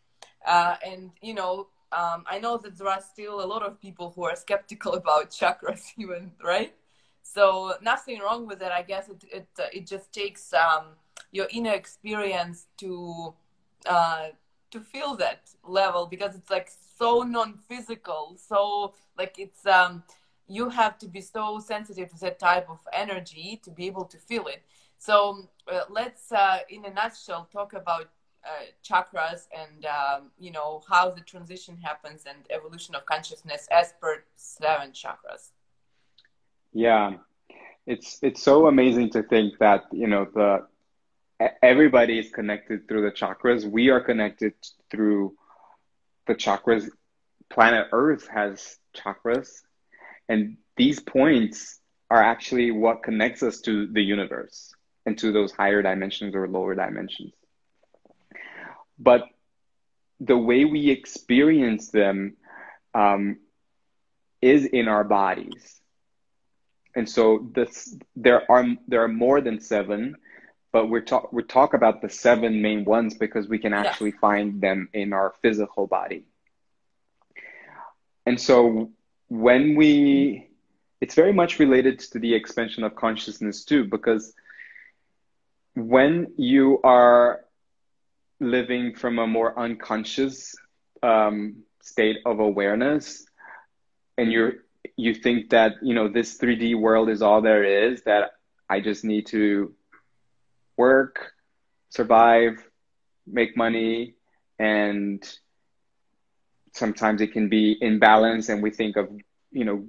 Uh, and, you know, um, I know that there are still a lot of people who are skeptical about chakras, even, right? So nothing wrong with it. I guess it, it, uh, it just takes um, your inner experience to, uh, to feel that level because it's like so non-physical. So like it's, um, you have to be so sensitive to that type of energy to be able to feel it. So uh, let's, uh, in a nutshell, talk about uh, chakras and um, you know how the transition happens and evolution of consciousness as per seven chakras. Yeah, it's it's so amazing to think that you know the everybody is connected through the chakras. We are connected through the chakras. Planet Earth has chakras, and these points are actually what connects us to the universe and to those higher dimensions or lower dimensions. But the way we experience them um, is in our bodies. And so this, there are there are more than seven, but we're talk we talk about the seven main ones because we can actually yeah. find them in our physical body. And so when we, it's very much related to the expansion of consciousness too, because when you are living from a more unconscious um, state of awareness and you're you think that you know this 3d world is all there is that i just need to work survive make money and sometimes it can be imbalance and we think of you know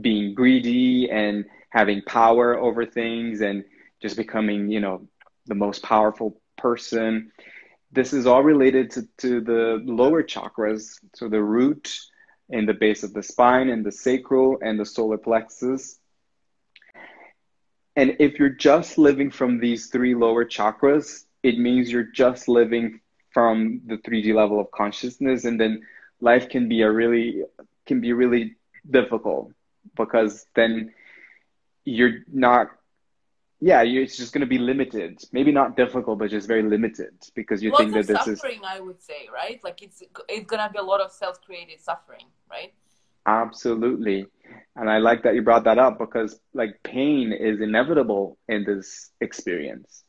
being greedy and having power over things and just becoming you know the most powerful person. This is all related to, to the lower chakras, so the root in the base of the spine and the sacral and the solar plexus. And if you're just living from these three lower chakras, it means you're just living from the 3D level of consciousness, and then life can be a really can be really difficult because then you're not yeah, it's just going to be limited. Maybe not difficult, but just very limited because you Lots think that this suffering, is suffering. I would say, right? Like it's it's going to be a lot of self-created suffering, right? Absolutely, and I like that you brought that up because like pain is inevitable in this experience.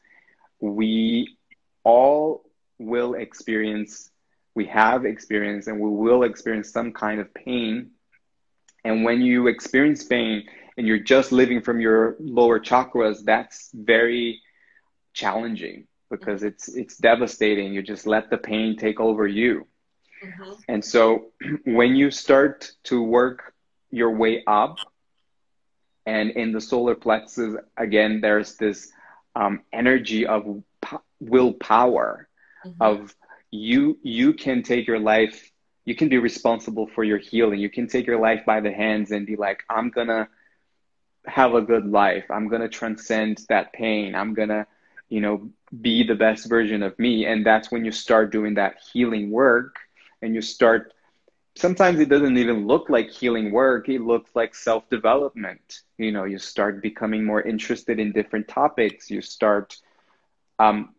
We all will experience, we have experienced, and we will experience some kind of pain. And when you experience pain, and you're just living from your lower chakras, that's very challenging because it's it's devastating. You just let the pain take over you. Mm-hmm. And so when you start to work your way up, and in the solar plexus, again, there's this um, energy of willpower, mm-hmm. of you you can take your life, you can be responsible for your healing. You can take your life by the hands and be like, I'm gonna have a good life. I'm to transcend that pain. I'm to, you know, be the best version of me. And that's when you start doing that healing work and you start sometimes it doesn't even look like healing work it looks like self-development you know you start becoming more interested in different topics you start um,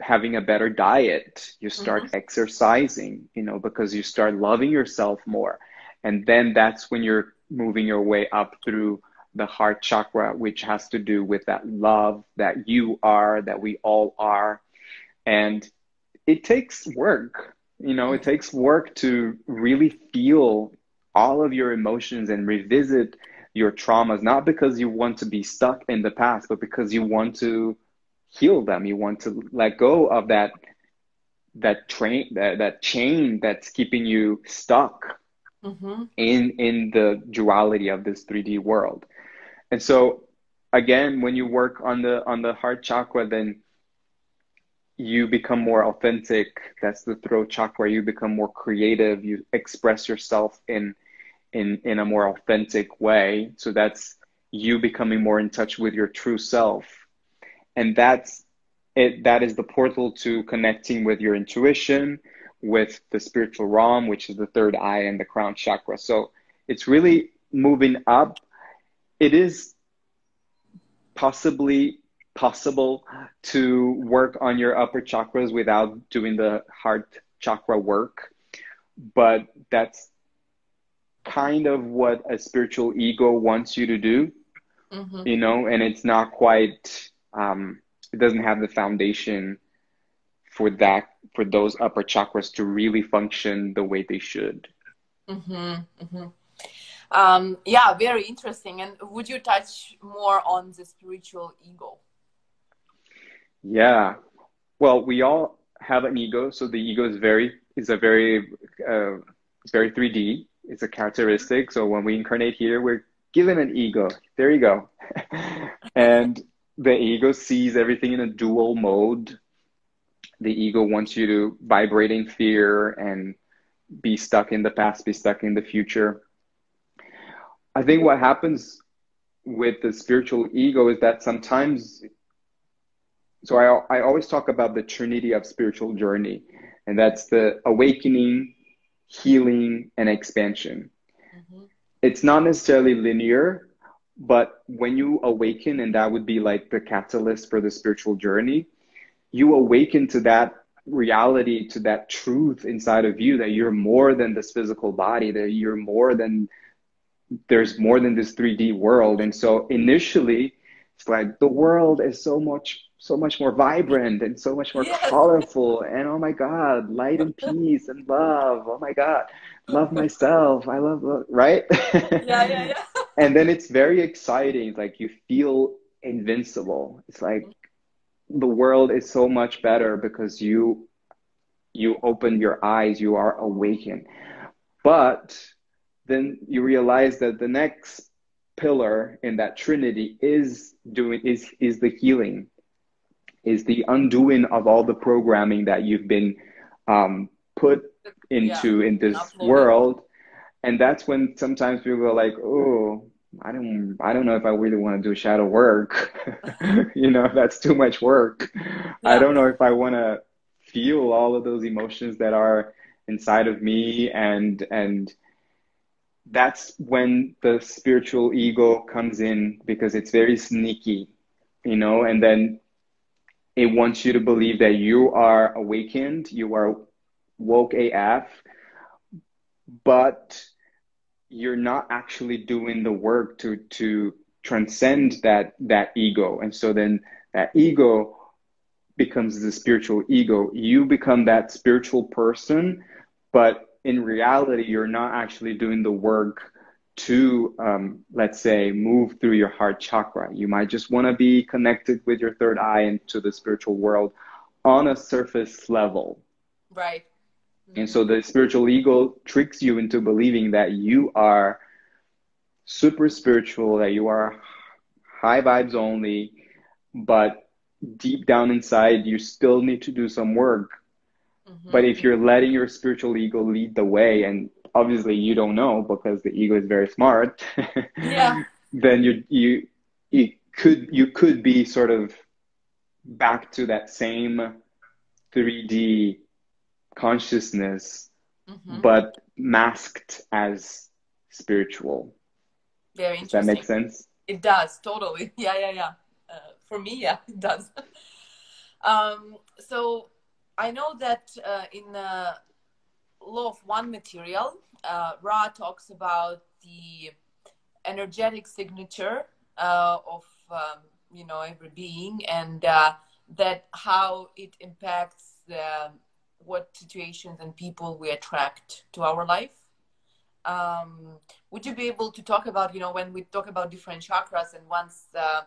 having a better diet you start mm-hmm. exercising you know because you start loving yourself more and then that's when you're moving your way up through the heart chakra which has to do with that love that you are that we all are and it takes work you know it takes work to really feel all of your emotions and revisit your traumas not because you want to be stuck in the past but because you want to heal them. You want to let go of that that train that, that chain that's keeping you stuck mm-hmm. in in the duality of this 3d world. And so again when you work on the on the heart chakra then you become more authentic. That's the throat chakra. You become more creative. You express yourself in in in a more authentic way. So that's you becoming more in touch with your true self and that's it that is the portal to connecting with your intuition with the spiritual realm which is the third eye and the crown chakra so it's really moving up it is possibly possible to work on your upper chakras without doing the heart chakra work. But that's kind of what a spiritual ego wants you to do, mm-hmm. you know, and it's not quite, um, it doesn't have the foundation for that, for those upper chakras to really function the way they should. Mm-hmm. Mm-hmm. Um, yeah, very interesting. And would you touch more on the spiritual ego? Yeah. Well, we all have an ego, so the ego is very is a very uh, it's very 3D. It's a characteristic. So when we incarnate here, we're given an ego. There you go. and the ego sees everything in a dual mode. The ego wants you to vibrate in fear and be stuck in the past, be stuck in the future. I think what happens with the spiritual ego is that sometimes so I, I always talk about the trinity of spiritual journey and that's the awakening healing and expansion mm-hmm. it's not necessarily linear but when you awaken and that would be like the catalyst for the spiritual journey you awaken to that reality to that truth inside of you that you're more than this physical body that you're more than there's more than this 3d world. And so initially it's like the world is so much so much more vibrant and so much more yes. colorful and oh my god light and peace and love. Oh my god love myself. I love right? Yeah yeah yeah and then it's very exciting like you feel invincible. It's like the world is so much better because you you open your eyes you are awakened. But then you realize that the next pillar in that trinity is doing is is the healing is the undoing of all the programming that you've been um, put into yeah. in this world and that's when sometimes people are like oh i don't i don't know if i really want to do shadow work you know that's too much work yeah. i don't know if i want to feel all of those emotions that are inside of me and and that's when the spiritual ego comes in because it's very sneaky you know and then it wants you to believe that you are awakened, you are woke AF, but you're not actually doing the work to to transcend that that ego. And so then that ego becomes the spiritual ego. You become that spiritual person, but in reality, you're not actually doing the work to, um, let's say, move through your heart chakra. You might just want to be connected with your third eye into the spiritual world on a surface level. Right. And so the spiritual ego tricks you into believing that you are super spiritual, that you are high vibes only, but deep down inside, you still need to do some work. Mm-hmm. But if you're letting your spiritual ego lead the way and obviously you don't know because the ego is very smart. yeah. then you you you could you could be sort of back to that same 3D consciousness, mm-hmm. but masked as spiritual. Very interesting. Does that make sense? It does totally. Yeah, yeah, yeah. Uh, for me, yeah, it does. um, so I know that uh, in the Law of One material, uh, Ra talks about the energetic signature uh, of um, you know every being and uh, that how it impacts the, what situations and people we attract to our life. Um, would you be able to talk about you know when we talk about different chakras and once uh,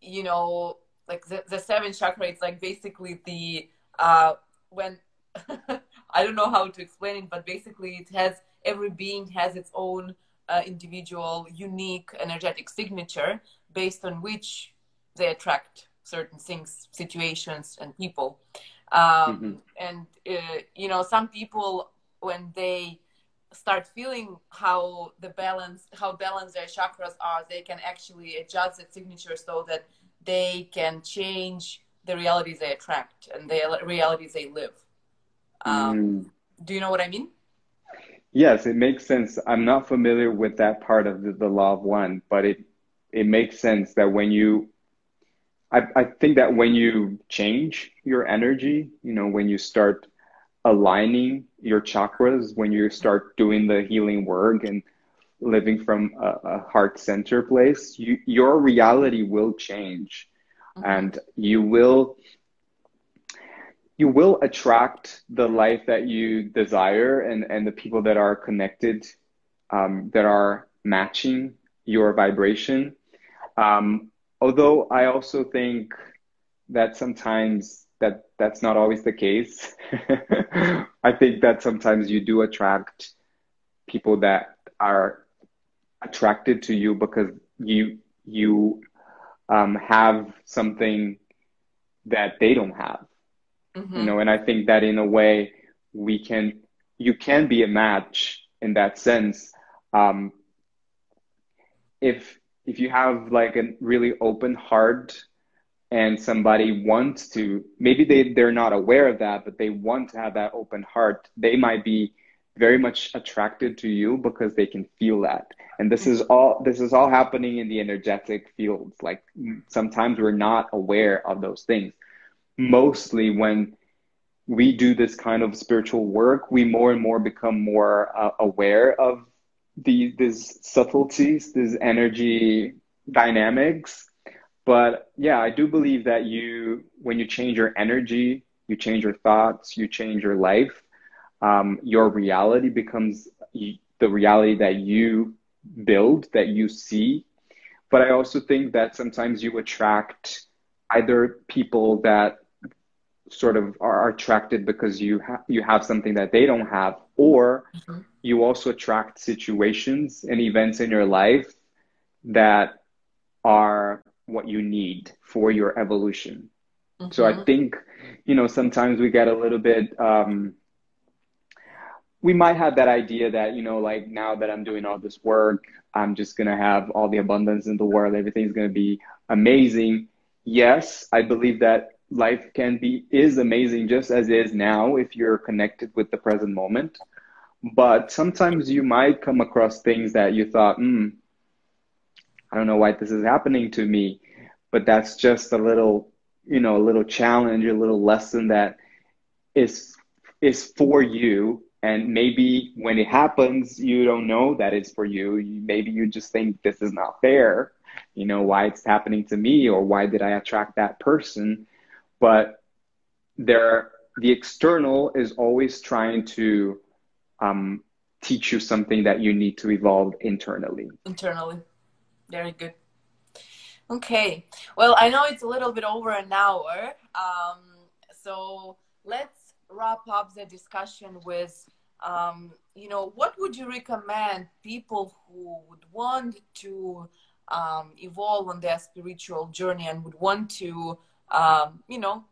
you know like the, the seven chakra it's like basically the uh, when i don't know how to explain it but basically it has every being has its own uh, individual unique energetic signature based on which they attract certain things situations and people um, mm-hmm. and uh, you know some people when they start feeling how the balance how balanced their chakras are they can actually adjust the signature so that they can change the realities they attract and the realities they live um, mm. do you know what i mean yes it makes sense i'm not familiar with that part of the, the law of one but it it makes sense that when you I, I think that when you change your energy you know when you start aligning your chakras when you start doing the healing work and living from a, a heart center place you, your reality will change mm-hmm. and you will you will attract the life that you desire and and the people that are connected um, that are matching your vibration um, although i also think that sometimes that that's not always the case. I think that sometimes you do attract people that are attracted to you because you you um, have something that they don't have. Mm-hmm. You know, and I think that in a way we can you can be a match in that sense. Um, if if you have like a really open heart and somebody wants to maybe they they're not aware of that but they want to have that open heart they might be very much attracted to you because they can feel that. And this is all this is all happening in the energetic fields. Like sometimes we're not aware of those things. Mostly when we do this kind of spiritual work we more and more become more uh, aware of the these subtleties these energy dynamics but yeah, I do believe that you, when you change your energy, you change your thoughts, you change your life, um, your reality becomes the reality that you build, that you see. But I also think that sometimes you attract either people that sort of are attracted because you have you have something that they don't have, or mm-hmm. You also attract situations and events in your life that are what you need for your evolution. Mm-hmm. So I mm-hmm. think, you know, sometimes we get a little bit, um, we might have that idea that, you know, like now that I'm doing all this work, I'm just going to have all the abundance in the world. Everything's going to be amazing. Yes, I believe that life can be, is amazing just as is now if you're connected with the present moment. But sometimes you might come across things that you thought, hmm, I don't know why this is happening to me, but that's just a little, you know, a little challenge, a little lesson that is is for you. And maybe when it happens, you don't know that it's for you. Maybe you just think this is not fair. You know why it's happening to me, or why did I attract that person? But there, the external is always trying to um, teach you something that you need to evolve internally. Internally. Very good. Okay. Well, I know it's a little bit over an hour. Um, so let's wrap up the discussion with, um, you know, what would you recommend people who would want to um, evolve on their spiritual journey and would want to, um, you know,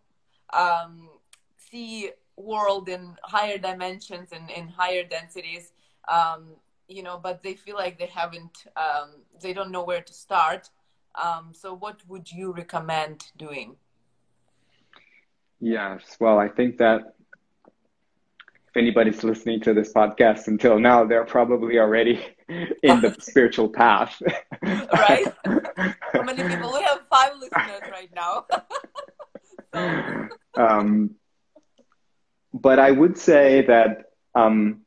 um, see world in higher dimensions and in higher densities? Um, you know, but they feel like they haven't, um, they don't know where to start. Um, so, what would you recommend doing? Yes, well, I think that if anybody's listening to this podcast until now, they're probably already in the spiritual path. right? How many people? We have five listeners right now. so. um, but I would say that, um,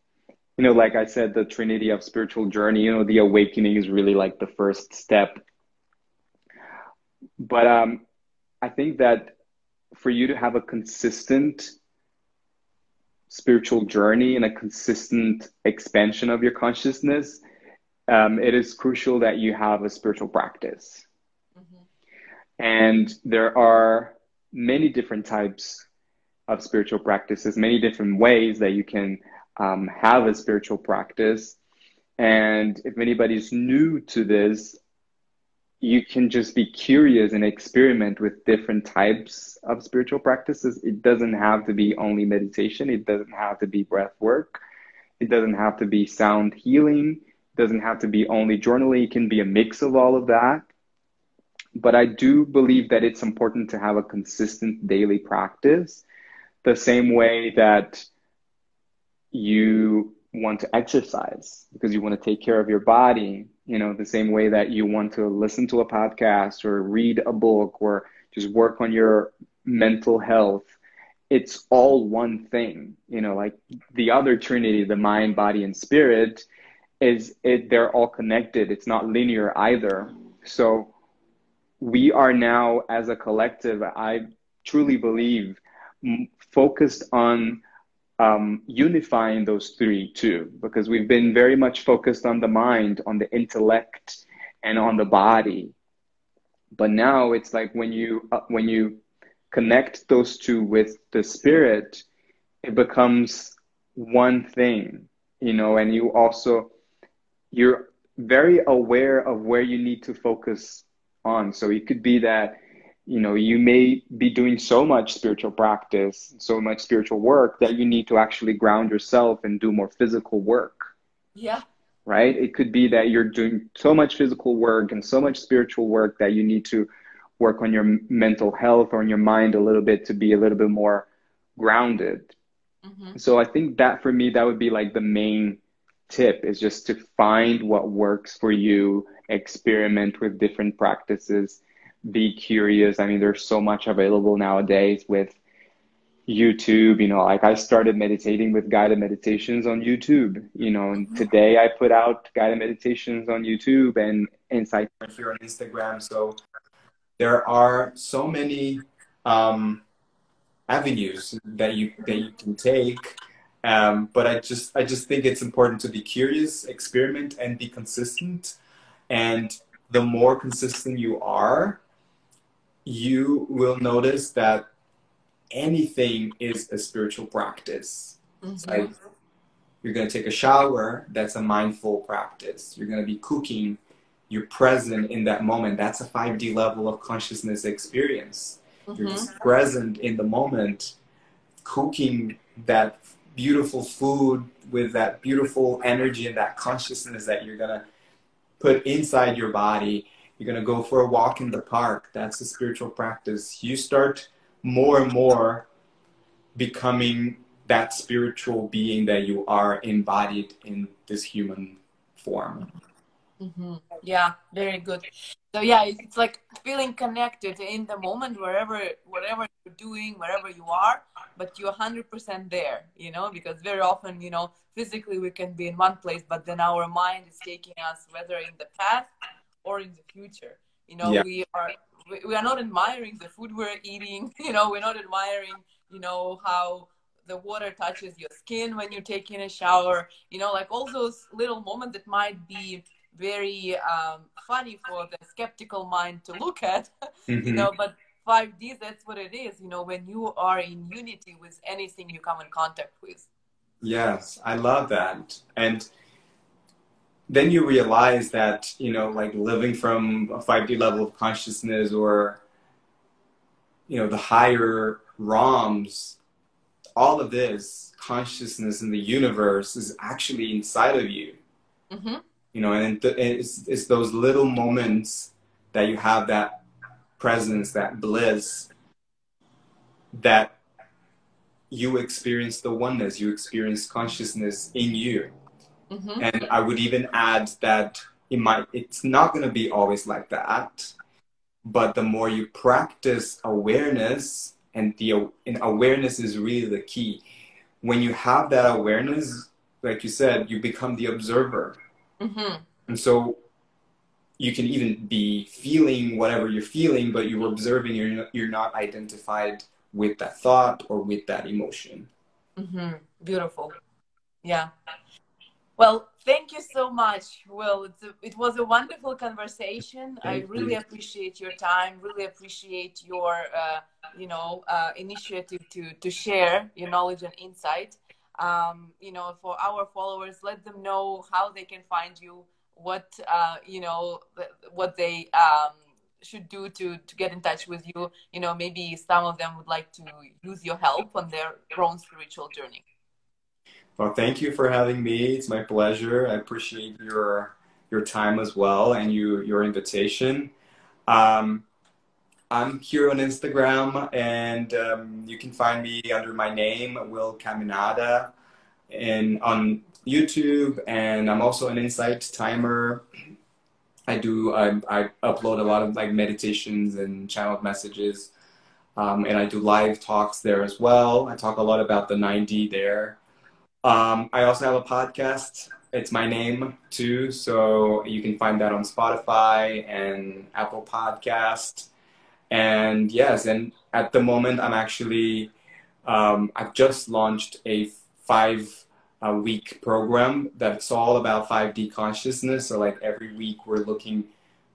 you know, like I said, the trinity of spiritual journey, you know, the awakening is really like the first step. But um, I think that for you to have a consistent spiritual journey and a consistent expansion of your consciousness, um, it is crucial that you have a spiritual practice. Mm-hmm. And there are many different types of spiritual practices, many different ways that you can um, have a spiritual practice. And if anybody's new to this, you can just be curious and experiment with different types of spiritual practices. It doesn't have to be only meditation. It doesn't have to be breath work. It doesn't have to be sound healing. It doesn't have to be only journaling. It can be a mix of all of that. But I do believe that it's important to have a consistent daily practice, the same way that you want to exercise because you want to take care of your body you know the same way that you want to listen to a podcast or read a book or just work on your mental health it's all one thing you know like the other trinity the mind body and spirit is it they're all connected. It's not linear either. So we are now as a collective i truly believe focused on um, unifying those three too, because we've been very much focused on the mind, on the intellect, and on the body. But now it's like when you uh, when you connect those two with the spirit, it becomes one thing, you know, and you also you're very aware of where you need to focus on. So it could be that you know you may be doing so much spiritual practice so much spiritual work that you need to actually ground yourself and do more physical work. Yeah. Right? It could be that you're doing so much physical work and so much spiritual work that you need to work on your mental health or on your mind a little bit to be a little bit more grounded. Mm-hmm. so i think that for me that would be like the main tip is just to find what works for you experiment with different practices be curious. I mean, there's so much available nowadays with YouTube. You know, like I started meditating with guided meditations on YouTube. You know, and mm-hmm. today I put out guided meditations on YouTube and Insight here on Instagram. So there are so many um, avenues that you that you can take. Um, but I just I just think it's important to be curious, experiment, and be consistent. And the more consistent you are, you will notice that anything is a spiritual practice. Mm-hmm. Like you're going to take a shower, that's a mindful practice. You're going to be cooking, you're present in that moment. That's a 5D level of consciousness experience. Mm-hmm. You're just present in the moment, cooking that beautiful food with that beautiful energy and that consciousness that you're going to put inside your body you're going to go for a walk in the park. That's a spiritual practice. You start more and more becoming that spiritual being that you are embodied in this human form. Mm-hmm. Yeah, very good. So yeah, it's like feeling connected in the moment, wherever, whatever you're doing, wherever you are, but you're 100% there. You know, because very often, you know, physically we can be in one place, but then our mind is taking us whether in the past or in the future. You know, yeah. we are we are not admiring the food we're eating. You know, we're not admiring you know how the water touches your skin when you're taking a shower. You know, like all those little moments that might be very um, funny for the skeptical mind to look at. Mm-hmm. You know, but 5D, that's what it is. You know, when you are in unity with anything you come in contact with. Yes, I love that. And then you realize that you know like living from a 5d level of consciousness or you know the higher realms all of this consciousness in the universe is actually inside of you Mm-hmm. You know, and th- it's it's those little moments that you have that presence, that bliss, that you experience the oneness, you experience consciousness in you. Mm-hmm. And I would even add that it might it's not going to be always like that, but the more you practice awareness, and the and awareness is really the key. When you have that awareness, like you said, you become the observer, Mm-hmm. and so you can even be feeling whatever you're feeling, but you're observing. You're not, you're not identified with that thought or with that emotion. Mm-hmm. Beautiful. Yeah. Well, thank you so much, Will. A, it was a wonderful conversation. I really you. appreciate your time. Really appreciate your, uh, you know, uh, initiative to to share your knowledge and insight. Um, you know, for our followers, let them know how they can find you, what uh, you know, what they um, should do to to get in touch with you. You know, maybe some of them would like to use your help on their own spiritual journey. Well, thank you for having me. It's my pleasure. I appreciate your your time as well and you your invitation. Um, I'm here on Instagram, and um, you can find me under my name, Will Caminada, and on YouTube. And I'm also an Insight Timer. I do I, I upload a lot of like meditations and channeled messages, um, and I do live talks there as well. I talk a lot about the 9D there. Um, I also have a podcast. It's my name too, so you can find that on Spotify and Apple Podcast. And yes, and at the moment, I'm actually um, I've just launched a five uh, week program that's all about 5D consciousness. So like every week, we're looking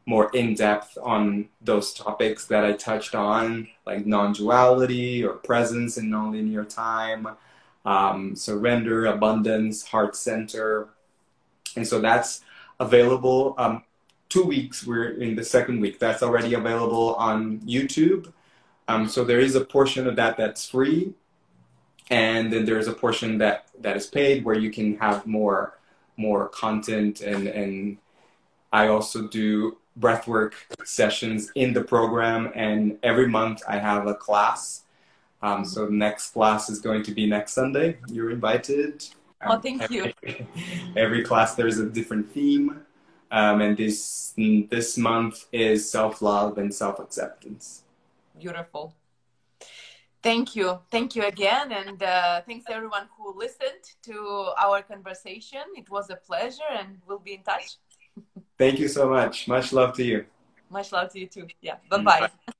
more in depth on those topics that I touched on, like non-duality or presence in nonlinear time um, surrender, abundance, heart center. And so that's available. Um, two weeks, we're in the second week. That's already available on YouTube. Um, so there is a portion of that that's free. And then there's a portion that, that is paid where you can have more more content and, and I also do breathwork sessions in the program and every month I have a class um, so the next class is going to be next Sunday. You're invited. Oh, Um, thank you. every, every class there's a different theme, um, and this this month is self love and self acceptance. Beautiful. Thank you. Thank you again. And uh, thanks everyone who listened to our conversation. It was a pleasure and we'll be in touch. Thank you so much. Much love to you. Much love to you too. Yeah. Bye bye.